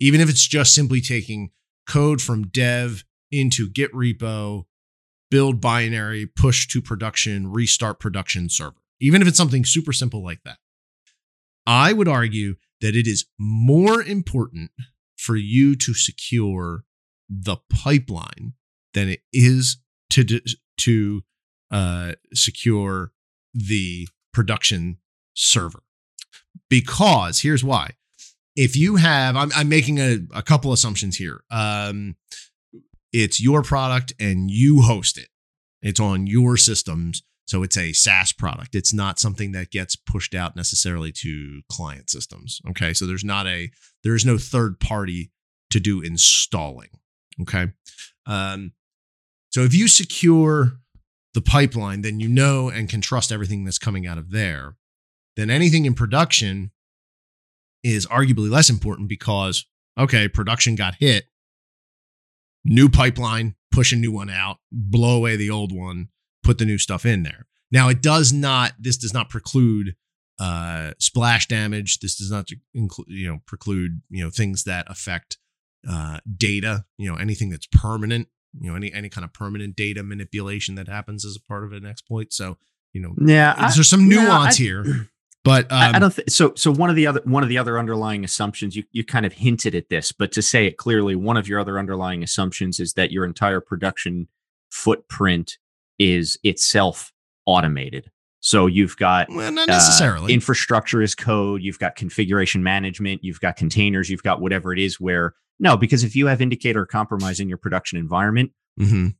even if it's just simply taking code from dev into Git repo, build binary, push to production, restart production server, even if it's something super simple like that. I would argue that it is more important for you to secure the pipeline than it is to to uh, secure the production server. Because here's why: if you have, I'm, I'm making a, a couple assumptions here. Um, it's your product and you host it. It's on your systems. So it's a SaaS product. It's not something that gets pushed out necessarily to client systems. Okay. So there's not a, there's no third party to do installing. Okay. Um, so if you secure the pipeline, then you know and can trust everything that's coming out of there. Then anything in production is arguably less important because, okay, production got hit new pipeline, push a new one out, blow away the old one, put the new stuff in there. Now it does not. This does not preclude uh, splash damage. This does not include you know preclude you know things that affect uh, data. You know anything that's permanent. You know any any kind of permanent data manipulation that happens as a part of an exploit. So you know Yeah. I- there's some yeah, nuance I- here, but um, I, I don't think so. So one of the other one of the other underlying assumptions you you kind of hinted at this, but to say it clearly, one of your other underlying assumptions is that your entire production footprint is itself automated. So you've got well, not uh, necessarily. infrastructure as code, you've got configuration management, you've got containers, you've got whatever it is. Where no, because if you have indicator compromise in your production environment, Mhm.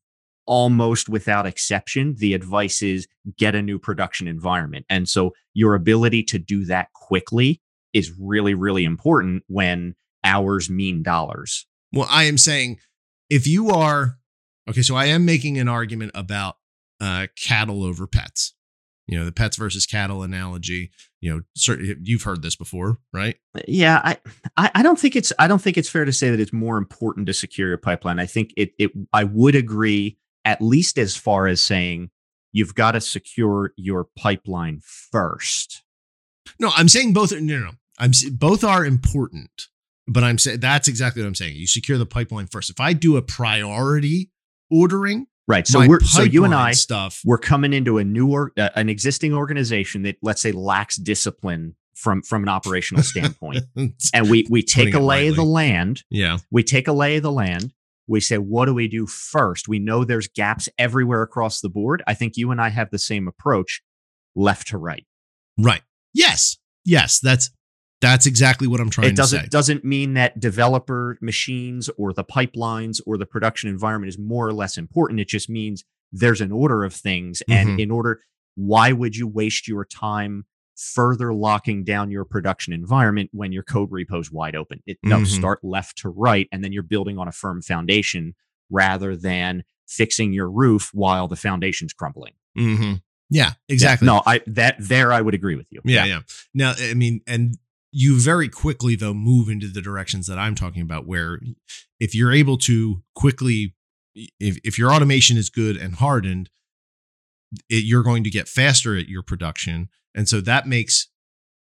almost without exception, the advice is get a new production environment. And so your ability to do that quickly is really, really important when hours mean dollars. Well, I am saying if you are okay, so I am making an argument about uh, cattle over pets. You know, the pets versus cattle analogy. You know, certainly you've heard this before, right? Yeah, I, I I don't think it's I don't think it's fair to say that it's more important to secure your pipeline. I think it it I would agree at least as far as saying you've got to secure your pipeline first. No, I'm saying both. No, no, no. I'm both are important, but I'm saying that's exactly what I'm saying. You secure the pipeline first. If I do a priority ordering, Right. So my we're so you and I stuff. we're coming into a new or uh, an existing organization that let's say lacks discipline from from an operational standpoint. and we we take a lay of the land. yeah. We take a lay of the land. We say, what do we do first? We know there's gaps everywhere across the board. I think you and I have the same approach, left to right. Right. Yes. Yes. That's that's exactly what I'm trying it doesn't to say. doesn't mean that developer machines or the pipelines or the production environment is more or less important. It just means there's an order of things, and Mhm. in order, why would you waste your time further locking down your production environment when your code repo is wide open? It, No, Mhm. start left to right, and then you're building on a firm foundation rather than fixing your roof while the foundation's crumbling. hmm Yeah. Exactly. No, I that there I would agree with you. Yeah, yeah. Now, I mean, and you very quickly though move into the directions that I'm talking about, where if you're able to quickly, if if your automation is good and hardened, it, you're going to get faster at your production, and so that makes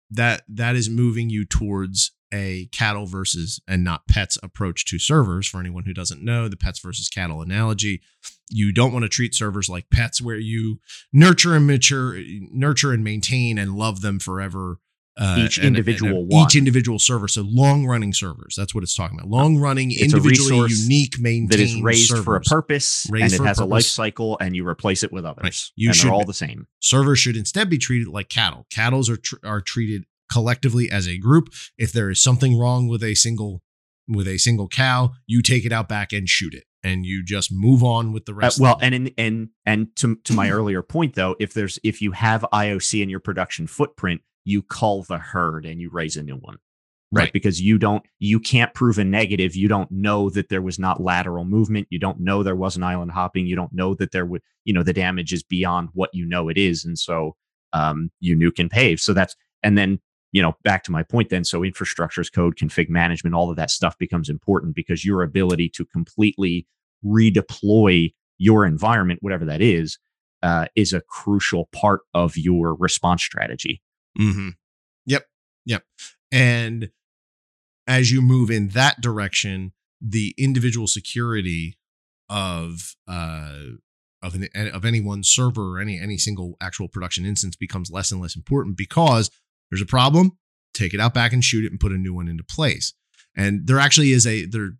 that that is moving you towards a cattle versus and not pets approach to servers. For anyone who doesn't know the pets versus cattle analogy you don't want to treat servers like pets where you nurture and mature nurture and maintain and love them forever uh, Each and- and- individual and one. each individual server so long running servers that's what it's talking about long running individually unique maintained that is raised for a purpose Raised and it for a has a life cycle and you replace it with others You and should- they're all the same servers should instead be treated like cattle. Cattles are tr- are treated collectively as a group. If there is something wrong with a single with a single cow, you take it out back and shoot it, and you just move on with the Uh, rest. well of and in, and and to, to my earlier point though if there's if you have ioc in your production footprint you cull the herd and you raise a new one right, Right. because you don't you can't prove a negative. You don't know that there was not lateral movement. You don't know there wasn't island hopping. You don't know that there would you know the damage is beyond what you know it is. And so um you nuke and pave. So that's and then you know back to my point then so infrastructures code config management all of that stuff becomes important because your ability to completely redeploy your environment whatever that is uh, is a crucial part of your response strategy Mm-hmm. Yep. Yep. And as you move in that direction, the individual security of uh of an, of any one server or any any single actual production instance becomes less and less important because there's a problem, take it out back and shoot it and put a new one into place. And there actually is a there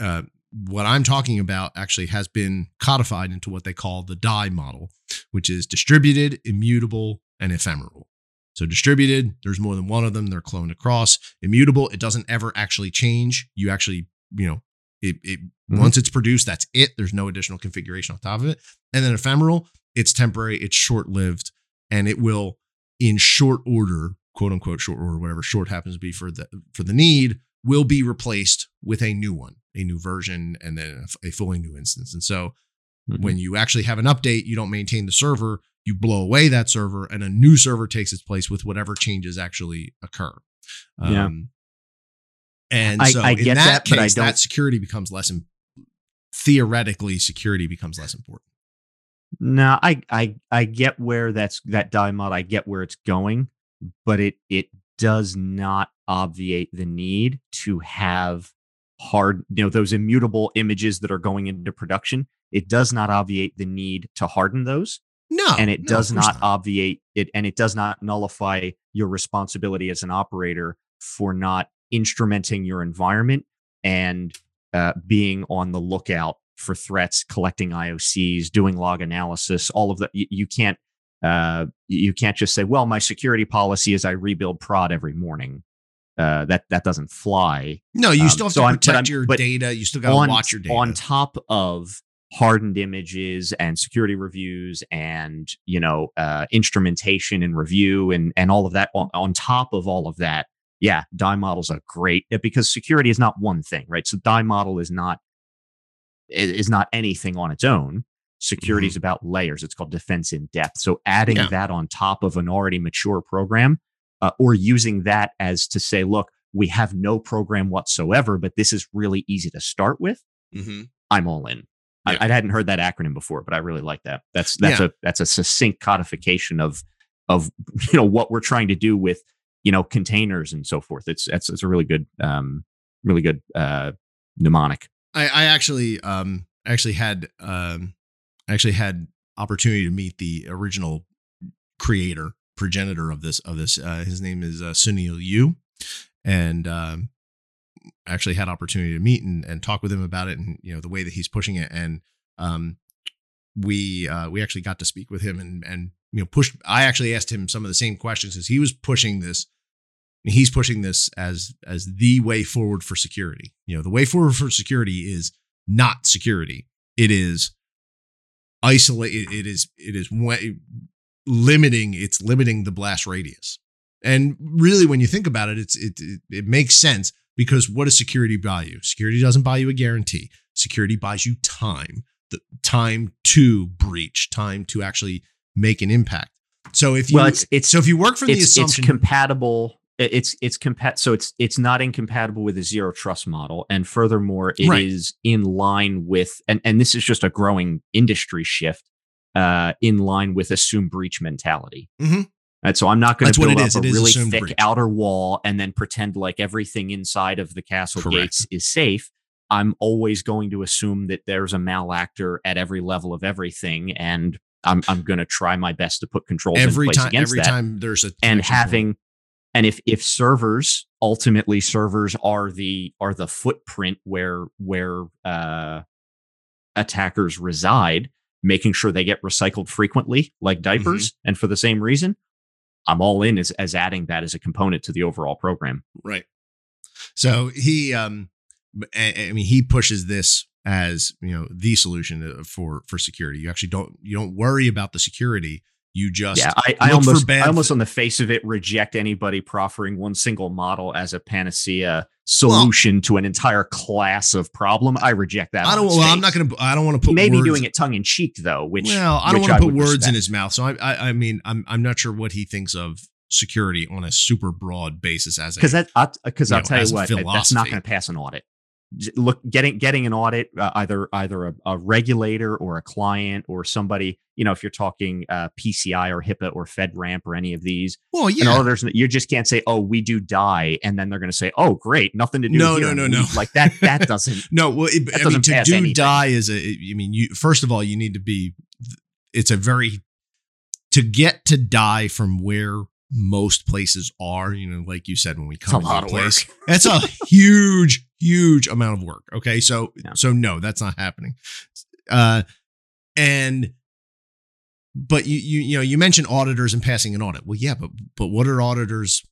uh what I'm talking about actually has been codified into what they call the die model, which is distributed, immutable, and ephemeral. So distributed, there's more than one of them. They're cloned across. Immutable, it doesn't ever actually change. You actually, you know, it, it Mhm. once it's produced, that's it. There's no additional configuration on top of it. And then ephemeral, it's temporary, it's short-lived, and it will, in short order, quote unquote short order, whatever short happens to be for the for the need, will be replaced with a new one, a new version, and then a fully new instance. And so when you actually have an update, you don't maintain the server, you blow away that server, and a new server takes its place with whatever changes actually occur. Yeah. Um, and I- so I in get that, that, but I don't- that security becomes less. Im- theoretically, security becomes less important. No, I I I get where that's that die mod. I get where it's going, but it it does not obviate the need to have hard, you know, those immutable images that are going into production. It does not obviate the need to harden those, No, and it no, does course not, obviate it, and it does not nullify your responsibility as an operator for not instrumenting your environment and uh, being on the lookout for threats, collecting IOCs, doing log analysis, all of that. You, you can't uh, you can't just say, "Well, my security policy is I rebuild prod every morning." Uh, that that doesn't fly. No, you Um, still have so to I'm- protect I'm- your data. You still got to watch your data. on top of hardened images and security reviews and you know uh, instrumentation and review and and all of that on, on top of all of that yeah die models are great uh, because security is not one thing right so die model is not is not anything on its own security is about layers it's called defense in depth so adding Yeah. that on top of an already mature program uh, or using that as to say look we have no program whatsoever but this is really easy to start with Mhm. I'm all in. Yeah. I, I hadn't heard that acronym before, but I really like that. That's that's a that's a succinct codification of of you know what we're trying to do with you know containers and so forth. It's it's it's a really good um really good uh mnemonic. I, I actually um actually had um actually had opportunity to meet the original creator progenitor of this of this. Uh, his name is uh, Sounil Yu, and um, actually had opportunity to meet and, and talk with him about it, and you know the way that he's pushing it, and um, we uh, we actually got to speak with him and and you know pushed. I actually asked him some of the same questions as he was pushing this. He's pushing this as as the way forward for security. You know, the way forward for security is not security. It is isolate. It, is it is way, limiting. It's limiting the blast radius. And really, when you think about it, it's it, it it makes sense because what does security buy you? Security doesn't buy you a guarantee. Security buys you time, the time to breach, time to actually make an impact. So if you well, it's it's so if you work from the assumption it's compatible. It's it's compat so it's it's not incompatible with a zero trust model, and furthermore, it is Right. in line with and and this is just a growing industry shift, uh, in line with assume breach mentality. Mhm. And so I'm not going to build up a really thick breach. outer wall and then pretend like everything inside of the castle Correct. gates is safe. I'm always going to assume that there's a malactor at every level of everything, and I'm I'm going to try my best to put controls every in place time against every that. time there's a and connection point. having and if if servers ultimately servers are the are the footprint where where uh attackers reside making sure they get recycled frequently like diapers and for the same reason i'm all in as as adding that as a component to the overall program Right. So he, um, I, I mean, he pushes this as you know the solution uh, for for security. You actually don't you don't worry about the security. You just yeah i, I almost i almost on the face of it reject anybody proffering one single model as a panacea solution to an entire class of problem i reject that I don't. Well, I'm not going to. I don't want to put. Maybe words- doing it tongue in cheek though, which well, I don't want to put words in his mouth. So I, I, I mean, I'm, I'm not sure what he thinks of security on a super broad basis as a because that because I'll know, tell you what that's not going to pass an audit. Look, getting getting an audit uh, either either a, a regulator or a client or somebody you know if you're talking uh, PCI or HIPAA or FedRAMP or any of these well, and yeah. auditors you just can't say oh we do die and then they're going to say oh great nothing to do No, here, no, and no, no. like that that doesn't No, well, it, I mean, to do anything. die is a. I mean, you first of all, you need to be. It's a very to get to die from where most places are. You know, like you said, when we come a lot a of place, work that's a huge, huge amount of work. Okay, so Yeah. so no, that's not happening. Uh, and but you you you know you mentioned auditors and passing an audit. Well, yeah, but but what are auditors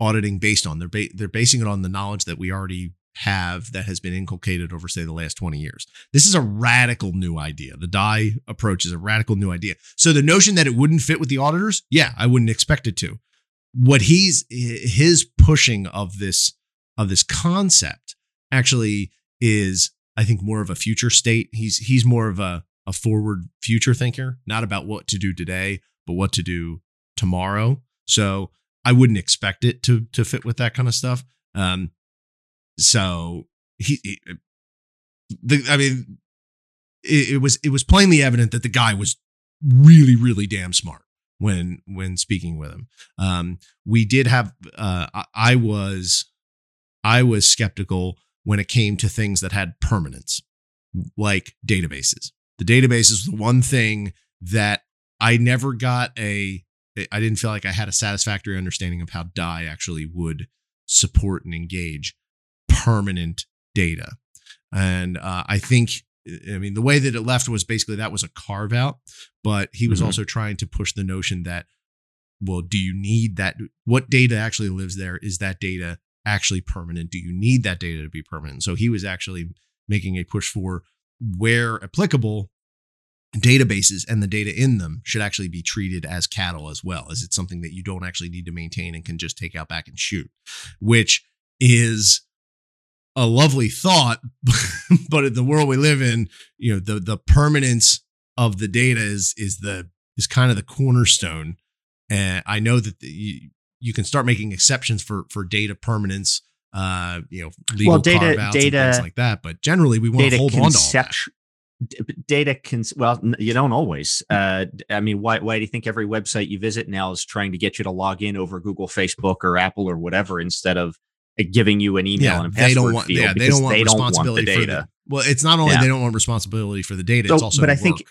auditing based on? They're ba- they're basing it on the knowledge that we already have that has been inculcated over say the last 20 years. This is a radical new idea. The die approach is a radical new idea. So the notion that it wouldn't fit with the auditors, yeah, I wouldn't expect it to. What he's his pushing of this of this concept actually is I think more of a future state. He's he's more of a a forward future thinker, not about what to do today, but what to do tomorrow. So I wouldn't expect it to to fit with that kind of stuff. Um, so he, he the I mean, it, it was it was plainly evident that the guy was really really damn smart when when speaking with him. Um, we did have uh, I, I was I was skeptical when it came to things that had permanence, like databases. The database is the one thing that I never got a. I didn't feel like I had a satisfactory understanding of how DIE actually would support and engage permanent data. And uh, I think, I mean, the way that it left was basically that was a carve out, but he was Mhm. also trying to push the notion that, well, do you need that? What data actually lives there? Is that data actually permanent? Do you need that data to be permanent? So he was actually making a push for where applicable databases and the data in them should actually be treated as cattle as well as it's something that you don't actually need to maintain and can just take out back and shoot which is a lovely thought but in the world we live in you know the the permanence of the data is is the is kind of the cornerstone and i know that the, you, can start making exceptions for for data permanence uh you know legal Well, data- carve-outs and things like that but generally we want to data hold on to all that. concept data can well you don't always uh i mean why why do you think every website you visit now is trying to get you to log in over google facebook or apple or whatever instead of uh, giving you an email and a password they don't want yeah they don't want they don't want responsibility the for data the well it's not only Yeah. they don't want responsibility for the data it's also but I work. think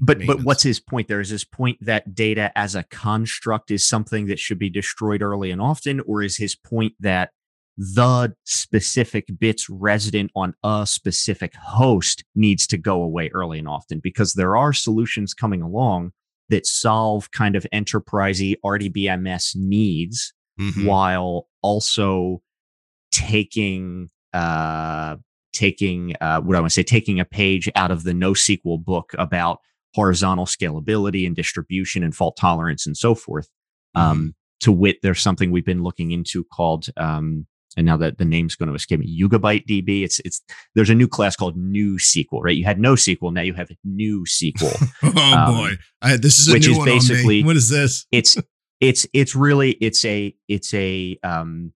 But but what's his point? There is his point that data as a construct is something that should be destroyed early and often, or is his point that the specific bits resident on a specific host needs to go away early and often? Because there are solutions coming along that solve kind of enterprisey RDBMS needs Mhm. while also taking uh taking uh what I want to say taking a page out of the NoSQL book about horizontal scalability and distribution and fault tolerance and so forth. Um to wit there's something we've been looking into called um and now that the name's going to escape me, Yugabyte DB. It's it's there's a new class called New SQL, right? You had no SQL, now you have New SQL. oh um, boy, I, this is a which new is one on me. basically- What is this? it's it's it's really it's a it's a um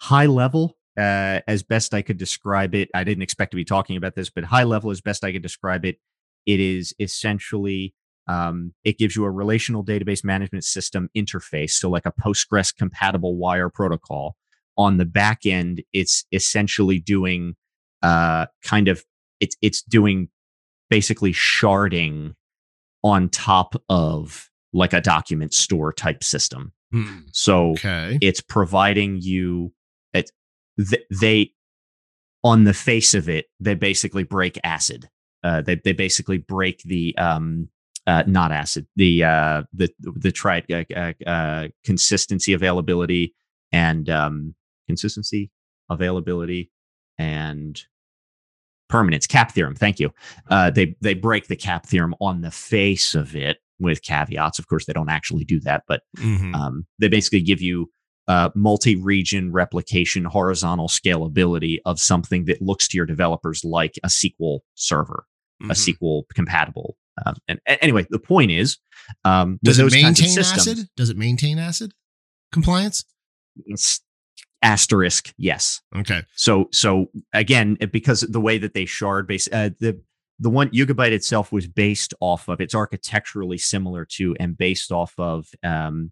high level uh as best i could describe it i didn't expect to be talking about this but high level as best i could describe it it is essentially um it gives you a relational database management system interface so like a postgres compatible wire protocol on the back end it's essentially doing uh kind of it's it's doing basically sharding on top of like a document store type system. Hmm, So Okay. it's providing you th- they on the face of it they basically break acid. Uh, they they basically break the um uh, not acid the uh the the tri uh, uh, uh, consistency availability and um consistency availability and permanence cap theorem thank you uh they they break the cap theorem on the face of it with caveats of course they don't actually do that but Mhm. um, they basically give you uh, multi-region replication, horizontal scalability of something that looks to your developers like a SQL server, a Mhm. SQL compatible. Um, and a- anyway, the point is, um, Does it those kinds of maintain systems, acid? Does it maintain acid compliance? asterisk, yes. Okay. So so again, because the way that they shard base uh, the the one Yugabyte itself was based off of it's architecturally similar to and based off of um,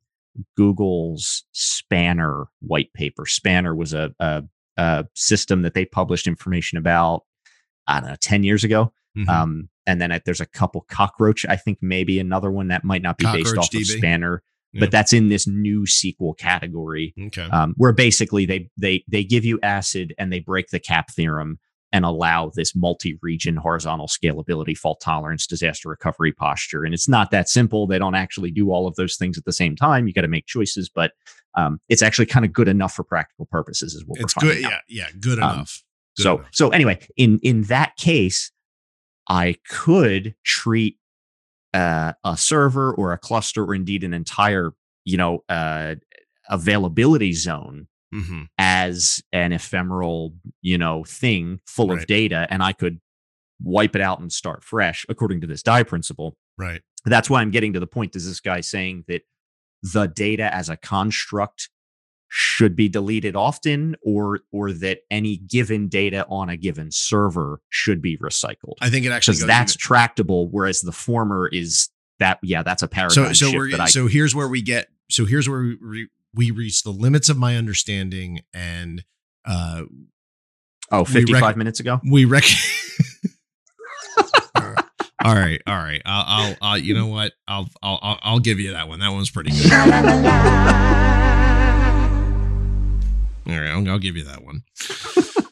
Google's Spanner white paper. Spanner was a, a a system that they published information about I don't know ten years ago. Mhm. Um, and then there's a couple cockroach. I think maybe another one that might not be based Cockroach off of Spanner, Yeah. but that's in this new SQL category okay. um, where basically they they they give you acid and they break the cap theorem and allow this multi-region horizontal scalability, fault tolerance, disaster recovery posture. And it's not that simple. They don't actually do all of those things at the same time. You got to make choices, but um, it's actually kind of good enough for practical purposes. Is what it's we're good. out. Yeah. Yeah. Good Um, enough. Good So enough. so anyway, in in that case, I could treat uh, a server or a cluster or indeed an entire you know uh, availability zone Mhm. As an ephemeral, you know, thing full Right. of data, and I could wipe it out and start fresh, according to this die principle. Right. That's why I'm getting to the point. Is this guy saying that the data as a construct should be deleted often, or or that any given data on a given server should be recycled? I think it actually that's even- tractable, whereas the former is that. Yeah, that's a paradigm so so shift we're that I so here's where we get so here's where we re, we reach the limits of my understanding and uh oh we rec- 55 minutes ago. we rec all right all right I'll, I'll I'll you know what? I'll I'll I'll I'll give you that one. That one's pretty good. All right I'll, I'll give you that one.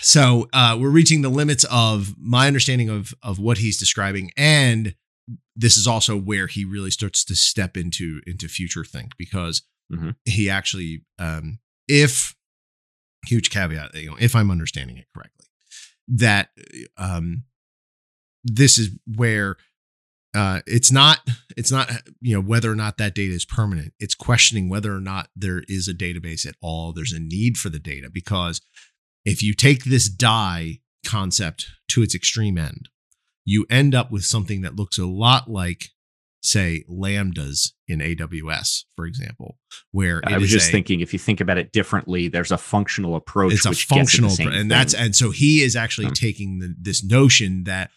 So uh we're reaching the limits of my understanding of of what he's describing and this is also where he really starts to step into into future think because Mhm. he actually um if huge caveat you know if i'm understanding it correctly that um this is where uh it's not it's not you know whether or not that data is permanent it's questioning whether or not there is a database at all there's a need for the data because if you take this die concept to its extreme end you end up with something that looks a lot like say lambdas in aws for example where I was just a- thinking if you think about it differently, there's a functional approach. it's a which gets the functional and that's thing. and so he is actually Hmm. taking the, this notion that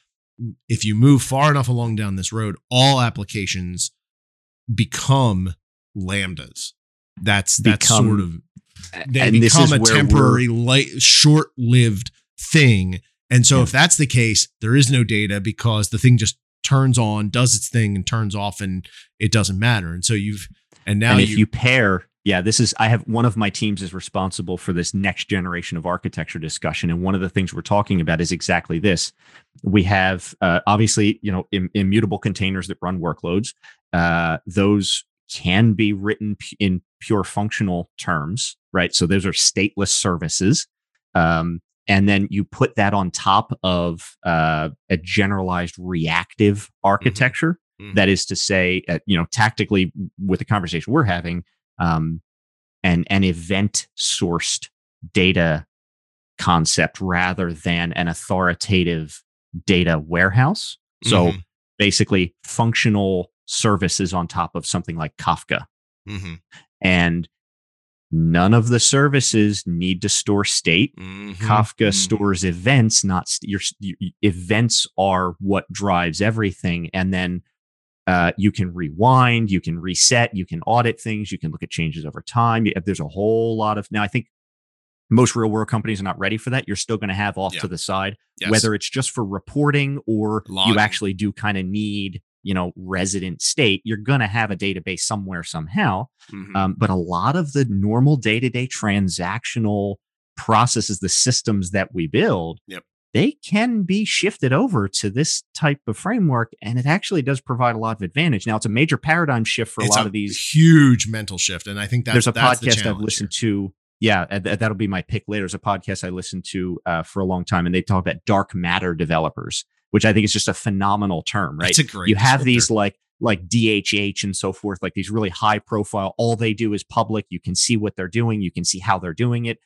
if you move far enough along down this road all applications become lambdas that's that's Become- sort of they and this become is a temporary light short-lived thing and so Yeah. if that's the case there is no data because the thing just turns on, does its thing, and turns off, and it doesn't matter. And so you've and now and if you, you pair yeah this is i have one of my teams is responsible for this next generation of architecture discussion and one of the things we're talking about is exactly this. We have uh, obviously you know Im- immutable containers that run workloads. Uh, those can be written p- in pure functional terms right? So those are stateless services. Um, and then you put that on top of uh, a generalized reactive architecture Mhm. that is to say uh, you know tactically with the conversation we're having um, an an event sourced data concept rather than an authoritative data warehouse so Mhm. basically functional services on top of something like kafka Mhm. and none of the services need to store state Mhm. Kafka Mhm. stores events, not st- your, your events are what drives everything. And then uh, you can rewind, you can reset, you can audit things, you can look at changes over time. There's a whole lot of now. I think most real world companies are not ready for that. You're still going to have off Yeah. to the side, Yes. whether it's just for reporting or Logging. you actually do kind of need you know resident state. You're going to have a database somewhere somehow. Mhm. Um, but a lot of the normal day to day transactional processes, the systems that we build, Yep. they can be shifted over to this type of framework. And it actually does provide a lot of advantage. Now, it's a major paradigm shift for It's a lot of these. huge mental shift, and I think that's There's a that's the podcast I've challenge listened to. Yeah, that'll be my pick later. There's a podcast I listened to uh, for a long time, and they talk about dark matter developers, which I think is just a phenomenal term, right? That's a great. you have descriptor. these like like DHH and so forth, like these really high profile. All they do is public. You can see what they're doing. You can see how they're doing it.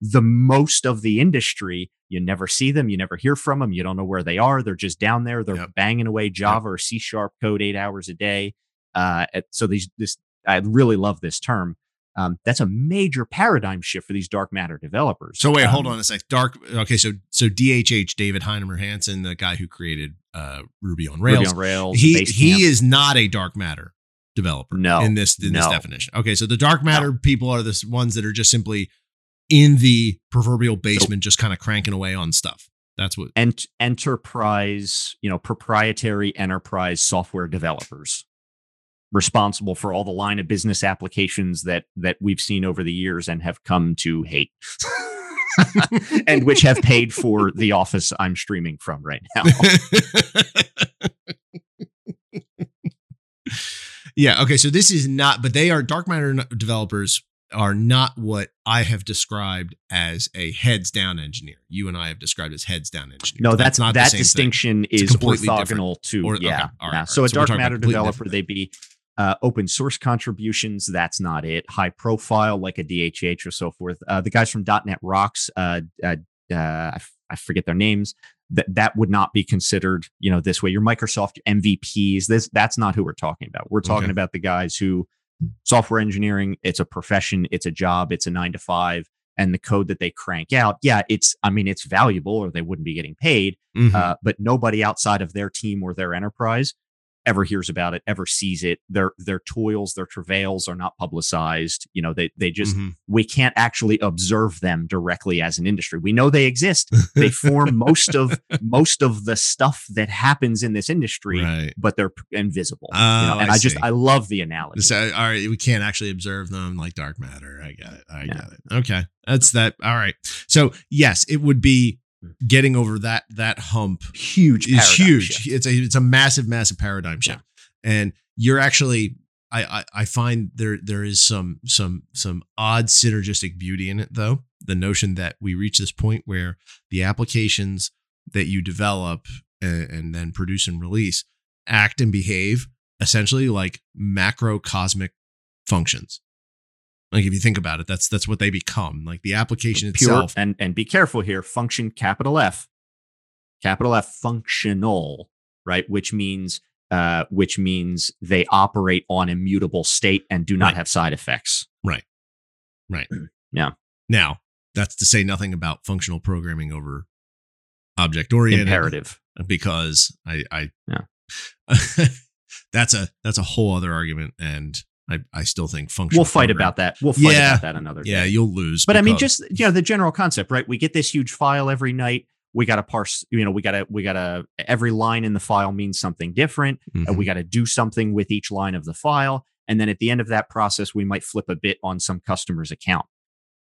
The most of the industry, you never see them. You never hear from them. You don't know where they are. They're just down there. They're Yep. banging away Java or C sharp code eight hours a day. Uh, so these this I really love this term. Um, that's a major paradigm shift for these dark matter developers. So wait, hold Um, on a sec. Dark. Okay, so so DHH David Heinemeier Hansson, the guy who created uh, Ruby on Ruby Rails, on Rails. he he is not a dark matter developer. No, in this in this definition. Okay, so the dark matter people are the ones that are just simply in the proverbial basement, just kind of cranking away on stuff. That's what. ent- enterprise, you know, proprietary enterprise software developers responsible for all the line of business applications that that we've seen over the years and have come to hate. and which have paid for the office I'm streaming from right now. yeah. Okay. So this is not, but they are dark matter developers are not what I have described as a heads down engineer. You and I have described as heads down engineer. No, that's, not the that thing. distinction It's is completely orthogonal to Or- okay, yeah. right, yeah. So a dark matter developer, different. they be uh, open source contributions. That's not it. High profile, like a DHH or so forth. Uh, the guys from .NET Rocks, uh, uh, uh, I, f- I forget their names. That that would not be considered, you know, this way. Your Microsoft MVPs. This that's not who we're talking about. We're talking Okay. about the guys who software engineering. It's a profession. It's a job. It's a nine to five. And the code that they crank out, yeah, it's. I mean, it's valuable, or they wouldn't be getting paid Mhm. uh, but nobody outside of their team or their enterprise ever hears about it, ever sees it. Their their toils, their travails are not publicized. You know, they they just Mhm. we can't actually observe them directly as an industry. We know they exist. They form most of most of the stuff that happens in this industry, right. but they're invisible. you Oh, know? And I I, just. I love the analogy. So, all right, we can't actually observe them like dark matter. I got it. I Yeah. got it. Okay, that's that. All right. So yes, it would be getting over that that hump Huge, is huge. shift. It's a it's a massive massive paradigm shift, and you're actually. I, I, I find there there is some some some odd synergistic beauty in it though the notion that we reach this point where the applications that you develop and, and then produce and release act and behave essentially like macrocosmic functions like if you think about it that's that's what they become like the application pure itself and and be careful here function capital f capital f functional right which means uh which means they operate on immutable state and do not Right. have side effects Right. Right. Yeah. now that's to say nothing about functional programming over object oriented imperative because I, I, Yeah. that's a that's a whole other argument, and I, I still think functional. we'll fight program- about that we'll fight Yeah. about that another day. Yeah, day you'll lose. but i mean just you know the general concept right we get this huge file every night we got to parse you know we got to we got to every line in the file means something different and Mhm. we got to do something with each line of the file and then at the end of that process we might flip a bit on some customer's account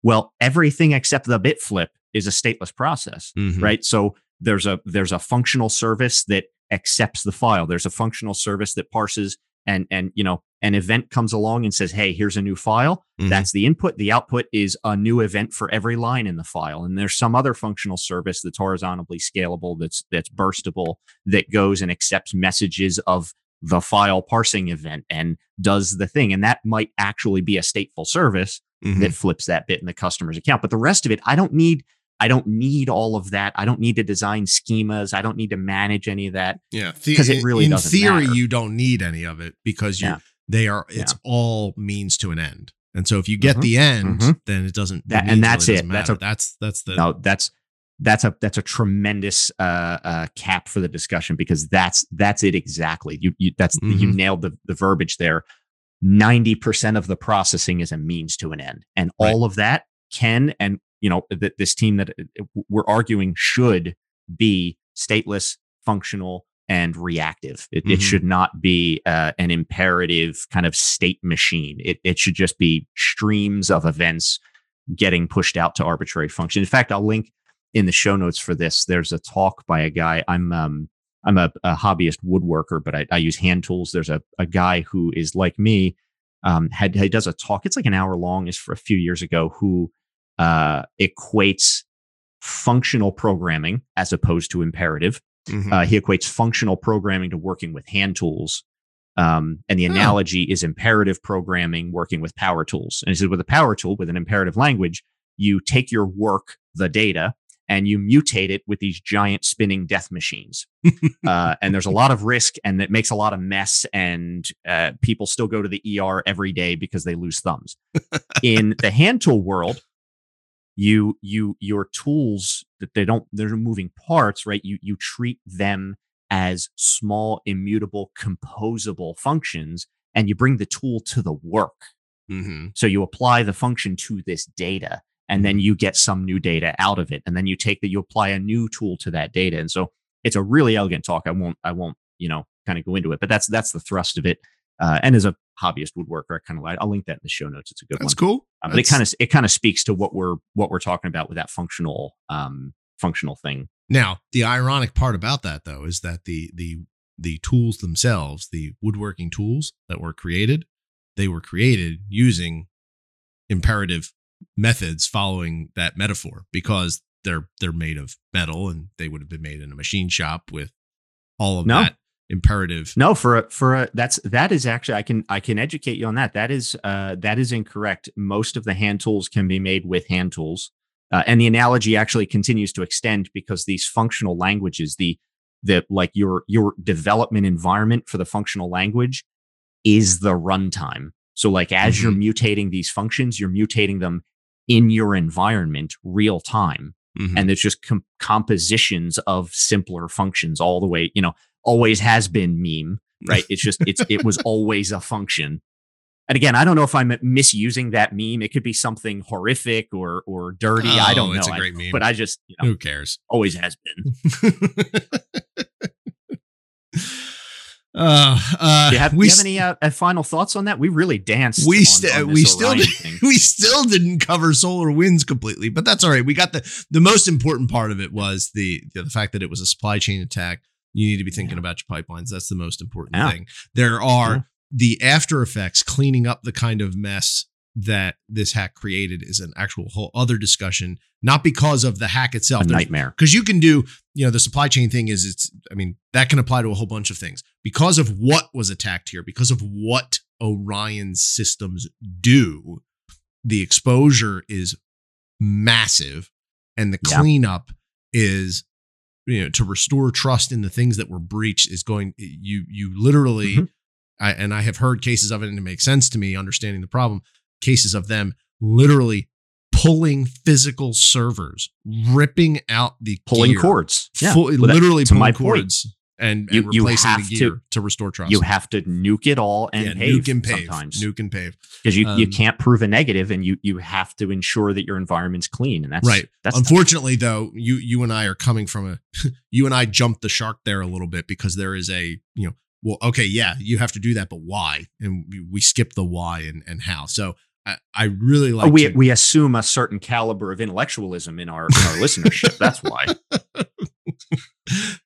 well everything except the bit flip is a stateless process Mhm. right so there's a there's a functional service that accepts the file there's a functional service that parses and and you know an event comes along and says hey here's a new file Mhm. that's the input the output is a new event for every line in the file and there's some other functional service that's horizontally scalable that's that's burstable that goes and accepts messages of the file parsing event and does the thing and that might actually be a stateful service Mhm. that flips that bit in the customer's account. But the rest of it, I don't need. I don't need all of that. I don't need to design schemas. I don't need to manage any of that. Yeah, 'Cause it really in doesn't theory matter. you don't need any of it because you Yeah. they are it's Yeah. all means to an end. And so if you get Mhm. the end, Mhm. then it doesn't the That- and that's really it. That's a- that's that's the No, that's that's a that's a tremendous uh, uh, cap for the discussion because that's that's it exactly. You, you that's you Mhm. nailed the the verbiage there. Ninety percent of the processing is a means to an end, and Right. all of that can and you know that this team that uh, we're arguing should be stateless, functional, and reactive. It, it Mhm. should not be uh, an imperative kind of state machine. It it should just be streams of events getting pushed out to arbitrary function. In fact, I'll link in the show notes for this. There's a talk by a guy. I'm um I'm a, a hobbyist woodworker, but I, I use hand tools. There's a, a guy who is like me. Um, had he does a talk. It's like an hour long. Is for a few years ago. Who uh, equates functional programming as opposed to imperative. Mhm. Uh, he equates functional programming to working with hand tools. Um, and the Oh. analogy is imperative programming working with power tools. And he said, with a power tool, with an imperative language, you take your work, the data, and you mutate it with these giant spinning death machines. uh, and there's a lot of risk, and it makes a lot of mess. And uh, people still go to the ER every day because they lose thumbs. In the hand tool world, you you your tools that they don't they're moving parts right? You you treat them as small immutable composable functions and you bring the tool to the work. Mhm. so you apply the function to this data and then you get some new data out of it and then you take that you apply a new tool to that data and so it's a really elegant talk. I won't i won't you know kind of go into it but that's that's the thrust of it uh, and as a hobbyist woodworker i kind of like i'll link that in the show notes it's a good one. That's one cool. uh, but it kind of it kind of speaks to what we're what we're talking about with that functional um functional thing Now, the ironic part about that though is that the the the tools themselves, the woodworking tools that were created, they were created using imperative methods following that metaphor because they're they're made of metal and they would have been made in a machine shop with all of No. that imperative. no for a for a that's that is actually i can i can educate you on that. That is uh that is incorrect. Most of the hand tools can be made with hand tools. Uh, and the analogy actually continues to extend because these functional languages the the like your your development environment for the functional language is the runtime. So like as you're mutating these functions you're mutating them in your environment real time. Mhm. and it's just com- compositions of simpler functions all the way you know always has been meme right it's just it's it was always a function and again i don't know if i'm misusing that meme it could be something horrific or or dirty i don't Oh, know it's a great meme. but i just you know Who cares? always has been uh, uh, do you have, do we you have any uh, uh, final thoughts on that we really danced we on- st- on we still did- we still didn't cover SolarWinds completely, but that's all right. We got the the most important part of it was the the fact that it was a supply chain attack. You need to be thinking Yeah. about your pipelines. That's the most important Yeah. thing. There are Yeah. the after effects cleaning up the kind of mess that this hack created is an actual whole other discussion, not because of the hack itself. There's- nightmare because you can do you know the supply chain thing is it's i mean that can apply to a whole bunch of things because of what was attacked here because of what Orion systems do the exposure is massive and the Yeah. cleanup is you know to restore trust in the things that were breached is going you you literally Mhm. I, and i have heard cases of it and it makes sense to me understanding the problem cases of them literally pulling physical servers ripping out the pulling gear, cords. Yeah. Full- Well, that- literally my pulling cords and, You- and you replacing have the to- gear to, restore trust. You have to nuke it all and yeah, pave, nuke and pave, sometimes nuke and pave. because you, you Um, can't prove a negative and you you have to ensure that your environment's clean and that's Right. That's Unfortunately, though, you you and I are coming from a you and I jumped the shark there a little bit because there is a you know well okay yeah you have to do that but why and we, we skip the why and and how so I, I really like Oh, we to- we assume a certain caliber of intellectualism in our in our listenership. That's why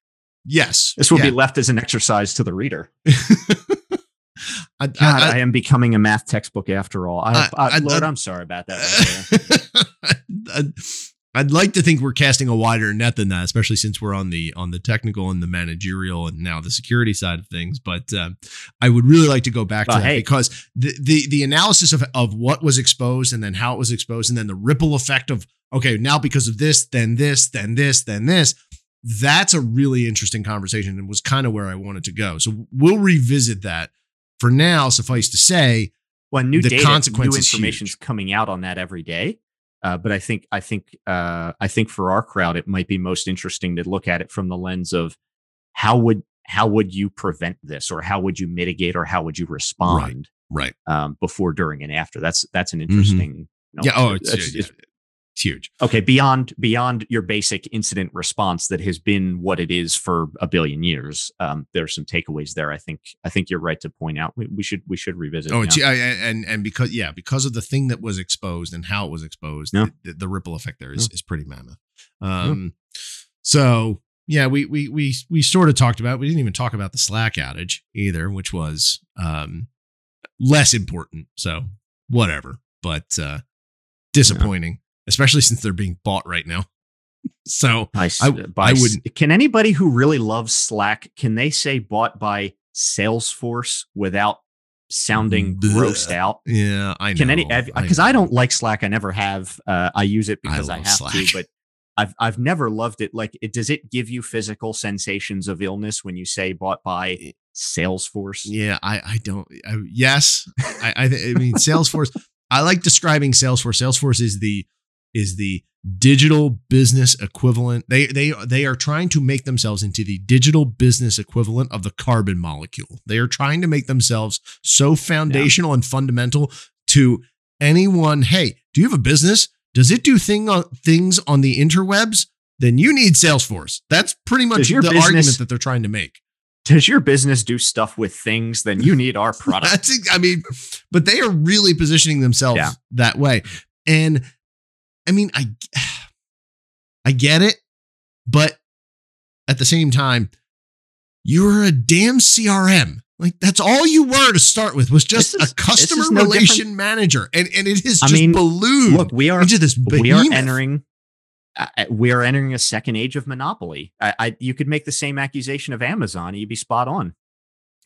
yes this will yeah. be left as an exercise to the reader. I, God, I- I, am becoming a math textbook after all. I, I- I, I- Lord, I- I'm sorry about that. right. I'd, I'd like to think we're casting a wider net than that, especially since we're on the on the technical and the managerial and now the security side of things. But um, I would really like to go back to Well, that because the, the the analysis of of what was exposed and then how it was exposed and then the ripple effect of okay now because of this then this then this then this that's a really interesting conversation and was kind of where I wanted to go. So we'll revisit that. For now, suffice to say, Well, new The data, new consequence is information's huge. coming out on that every day. Uh, but I think I think uh, I think for our crowd, it might be most interesting to look at it from the lens of how would how would you prevent this, or how would you mitigate, or how would you respond right? um, before, during, and after. That's that's an interesting. you know, Mm-hmm. Yeah. Oh, it's, it's- it's- it's huge. okay beyond beyond your basic incident response that has been what it is for a billion years. Um, there's some takeaways there. I think I think you're right to point out. We, we should we should revisit. Oh, yeah. and and because yeah, because of the thing that was exposed and how it was exposed, Yeah. the, the ripple effect there is, is pretty mammoth. Um, so yeah, we we we we sort of talked about. We didn't even talk about the Slack outage either, which was um less important. So whatever, but uh disappointing, especially since they're being bought right now. So I by I wouldn't- Can anybody who really loves Slack can they say bought by Salesforce without sounding Blech. grossed out? yeah, I know. Can any because I, know. don't like Slack. I never have. Uh, I use it because I, love have Slack. to, but I've I've never loved it. Like, it, does it give you physical sensations of illness when you say bought by Salesforce? Yeah, I I don't. I, yes, I I, th- I mean Salesforce. I like describing Salesforce. Salesforce is the is the digital business equivalent. They they they are trying to make themselves into the digital business equivalent of the carbon molecule. They are trying to make themselves so foundational and fundamental to anyone. Hey, do you have a business? Does it do thing on things on the interwebs? Then you need Salesforce. That's pretty much the business- argument that they're trying to make. Does your business do stuff with things? Then you need our product. I mean, but they are really positioning themselves Yeah. that way. And I mean, I, I get it, but at the same time, you were a damn CRM. Like that's all you were to start with was just is- a customer no relation different- manager, and and it has I just mean, ballooned Look, we are into this. we are entering uh, uh, we are entering a second age of monopoly. I, I you could make the same accusation of Amazon, and you'd be spot on.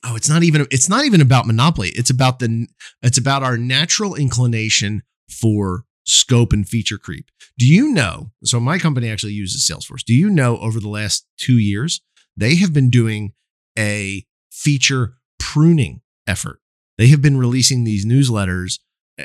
oh it's not even it's not even about monopoly it's about the it's about our natural inclination for scope and feature creep do you know so my company actually uses salesforce do you know over the last two years they have been doing a feature pruning effort they have been releasing these newsletters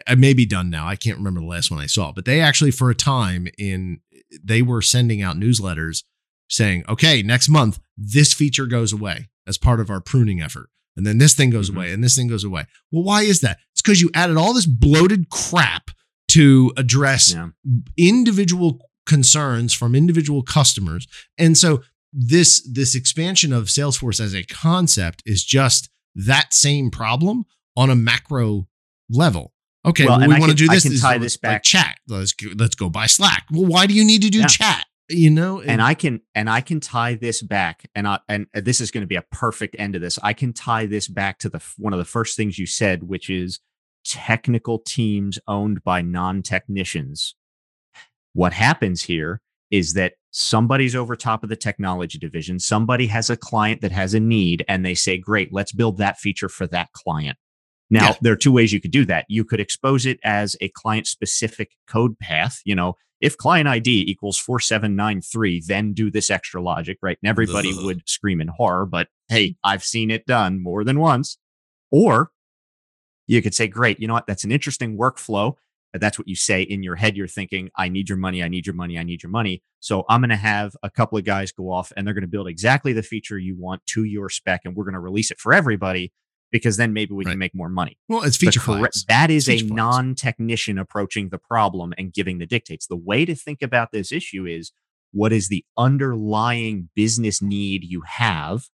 I may be done now i can't remember the last one i saw but they actually for a time in they were sending out newsletters saying, okay, next month, this feature goes away as part of our pruning effort. And then this thing goes Mhm. away and this thing goes away. Well, why is that? It's because you added all this bloated crap to address Yeah. individual concerns from individual customers. And so this this expansion of Salesforce as a concept is just that same problem on a macro level. Okay, Well, well, we want to can- do I this. can is tie this back- chat. Let's go, let's go buy Slack. Well, why do you need to do Yeah. chat? You know, and I can and I can tie this back, and I and this is going to be a perfect end to this. I can tie this back to the one of the first things you said, which is technical teams owned by non-technicians. What happens here is that somebody's over top of the technology division. Somebody has a client that has a need, and they say, "Great, let's build that feature for that client." Now, Yeah. there are two ways you could do that. You could expose it as a client specific code path. You know, if client ID equals 4793, then do this extra logic, right? And everybody would scream in horror, but hey, I've seen it done more than once. Or you could say, great, you know what? That's an interesting workflow. that's what you say in your head. You're thinking, I need your money. I need your money. I need your money. So I'm going to have a couple of guys go off and they're going to build exactly the feature you want to your spec. And we're going to release it for everybody because then maybe we Right. can make more money. Well, it's feature that is a Feature flags. non-technician approaching the problem and giving the dictates. The way to think about this issue is what is the underlying business need you have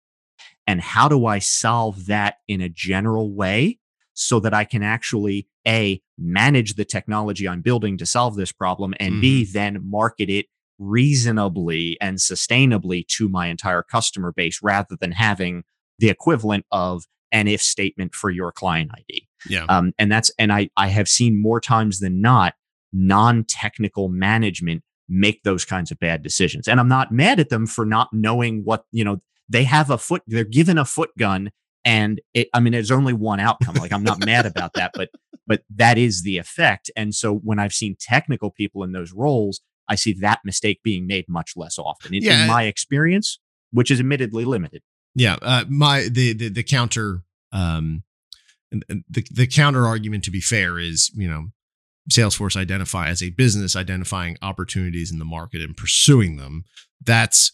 and how do I solve that in a general way so that I can actually a manage the technology I'm building to solve this problem and b then market it reasonably and sustainably to my entire customer base rather than having the equivalent of an if statement for your client ID. Yeah. Um, and that's and I I have seen more times than not non-technical management make those kinds of bad decisions. And I'm not mad at them for not knowing what, you know, they have a foot, they're given a foot gun and it, I mean, there's only one outcome. Like I'm not mad about that, but, but that is the effect. And so when I've seen technical people in those roles, I see that mistake being made much less often in, Yeah. in my experience, which is admittedly limited. Yeah, uh, my the the the counter um the the counter argument to be fair is, you know, Salesforce identify as a business identifying opportunities in the market and pursuing them. That's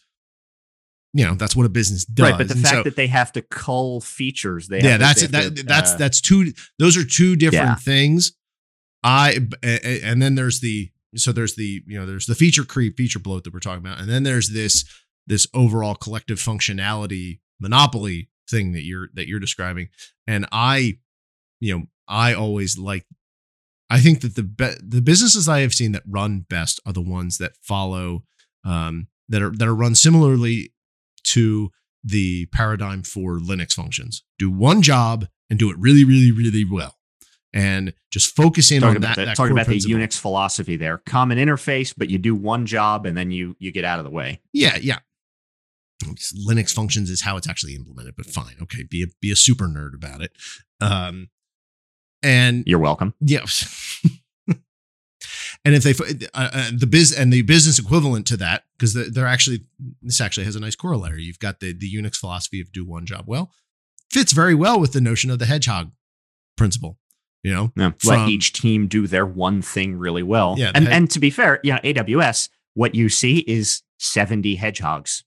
you know, that's what a business does. Right. But the And fact so- that they have to cull features, they yeah, have to- that's they That, to, that's uh, that's two. Those are two different Yeah. things. I b- a- a- and then there's the so there's the you know there's the feature creep, feature bloat that we're talking about, and then there's this this overall collective functionality monopoly thing that you're that you're describing. And I, you know, I always like. I think that the be- the businesses I have seen that run best are the ones that follow um, that are that are run similarly to the paradigm for Linux functions. Do one job and do it really, really, really well. And just focus in talking on that. the, that talking about the. Unix philosophy there. Common interface, but you do one job and then you you get out of the way. Yeah, yeah. Linux functions is how it's actually implemented, but fine. Okay, be a be a super nerd about it. Um and You're welcome. Yeah. and if they uh, uh, the biz and the business equivalent to that, because they're actually this actually has a nice corollary. You've got the the Unix philosophy of do one job well, fits very well with the notion of the hedgehog principle. You know, Yeah. From- Let each team do their one thing really well. Yeah, And and to be fair, yeah, AWS, what you see is 70 hedgehogs.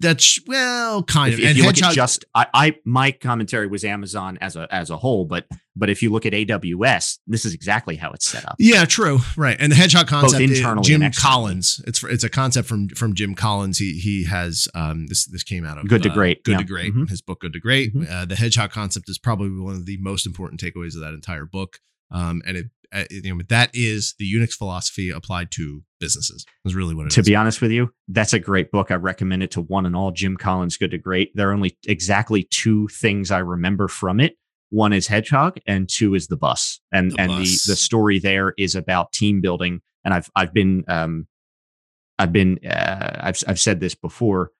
that's well, kind If, of. if and you look hedgehog, at just I, I my commentary was Amazon as a as a whole, but but if you look at AWS, this is exactly how it's set up. Yeah, true. Right. And the hedgehog concept is internally Jim. Collins. It's it's a concept from from Jim Collins. He he has um this this came out of Good to uh, Great, Good yeah. to Great. Mhm. His book Good to Great. Mhm. Uh, the hedgehog concept is probably one of the most important takeaways of that entire book. Um and it uh, you know that is the Unix philosophy applied to businesses. Is really what it is. To be honest with you, that's a great book. I recommend it to one and all. Jim Collins, Good to Great. There are only exactly two things I remember from it. One is Hedgehog, and two is the bus. And The and Bus. the the story there is about team building. And I've I've been um, I've been uh, I've I've said this before.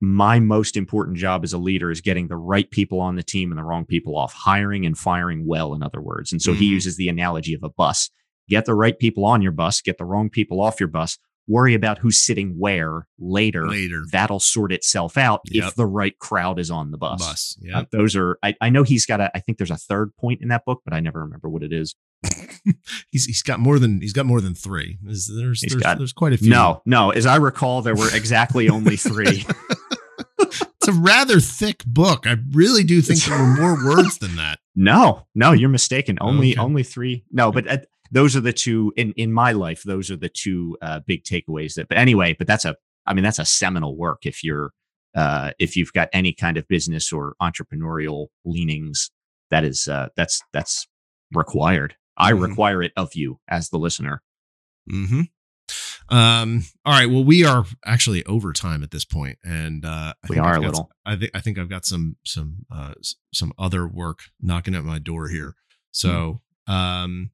My most important job as a leader is getting the right people on the team and the wrong people off, hiring and firing well, in other words. And so he Mhm. uses the analogy of a bus. Get the right people on your bus, get the wrong people off your bus, worry about who's sitting where later. later That'll sort itself out Yep. if the right crowd is on the bus. bus. Yeah. Uh, those are, I, I know he's got a, I think there's a third point in that book, but I never remember what it is. he's he's got more than he's got more than three. There's there's got- there's quite a few. No, no. As I recall, there were exactly only three. It's a rather thick book. I really do think there were more words than that. No, no, you're mistaken. Only, Okay. only three. No, but uh, those are the two in in my life. Those are the two uh, big takeaways. That, but anyway, but that's a, I mean, that's a seminal work. If you're, uh, if you've got any kind of business or entrepreneurial leanings, that is, uh, that's that's required. I Mhm. require it of you as the listener. hmm Um. All right. Well, we are actually over time at this point, and uh, I We are I've a little. some- I think I think I've got some some uh some other work knocking at my door here. So, um,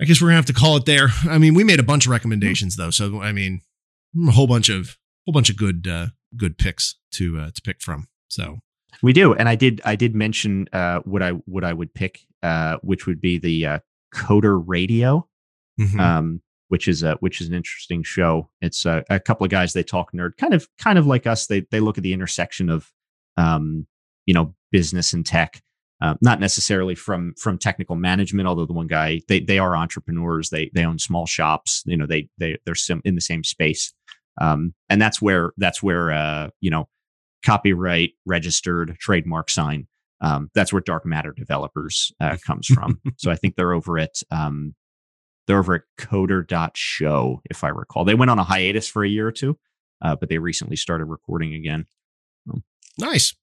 I guess we're gonna have to call it there. I mean, we made a bunch of recommendations though, so I mean, a whole bunch of whole bunch of good uh good picks to uh to pick from. So, We do, and I did. I did mention uh, what I what I would pick, uh, which would be the uh, Coder Radio. mhm. um, which is a which is an interesting show. It's a, a couple of guys they talk nerd, kind of kind of like us. They they look at the intersection of um, you know business and tech. Uh, not necessarily from from technical management. Although the one guy they they are entrepreneurs. They they own small shops. You know they they they're sim- in the same space, um, and that's where that's where uh, you know copyright registered trademark sign. Um, that's where dark matter developers uh, comes from. so I think they're over at um, they're over at coder.show, if I recall. They went on a hiatus for a year or two, uh, but they recently started recording again. Nice.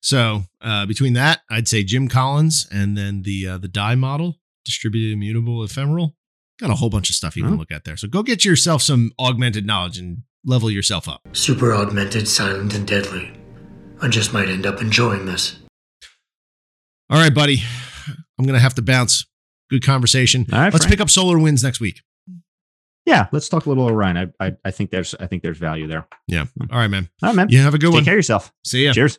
So uh, between that, I'd say Jim Collins and then the uh, the DIE model, distributed immutable ephemeral. Got a whole bunch of stuff you can Oh. look at there. So go get yourself some augmented knowledge and level yourself up. Super augmented, silent, and deadly. I just might end up enjoying this. All right, buddy. I'm gonna have to bounce. Good conversation. All right, Let's Frank. pick up solar winds next week. Yeah, let's talk a little Orion. I, I I think there's I think there's value there. Yeah. All right, man. All right, man. You have a good Take one. Take care of yourself. See ya. Cheers.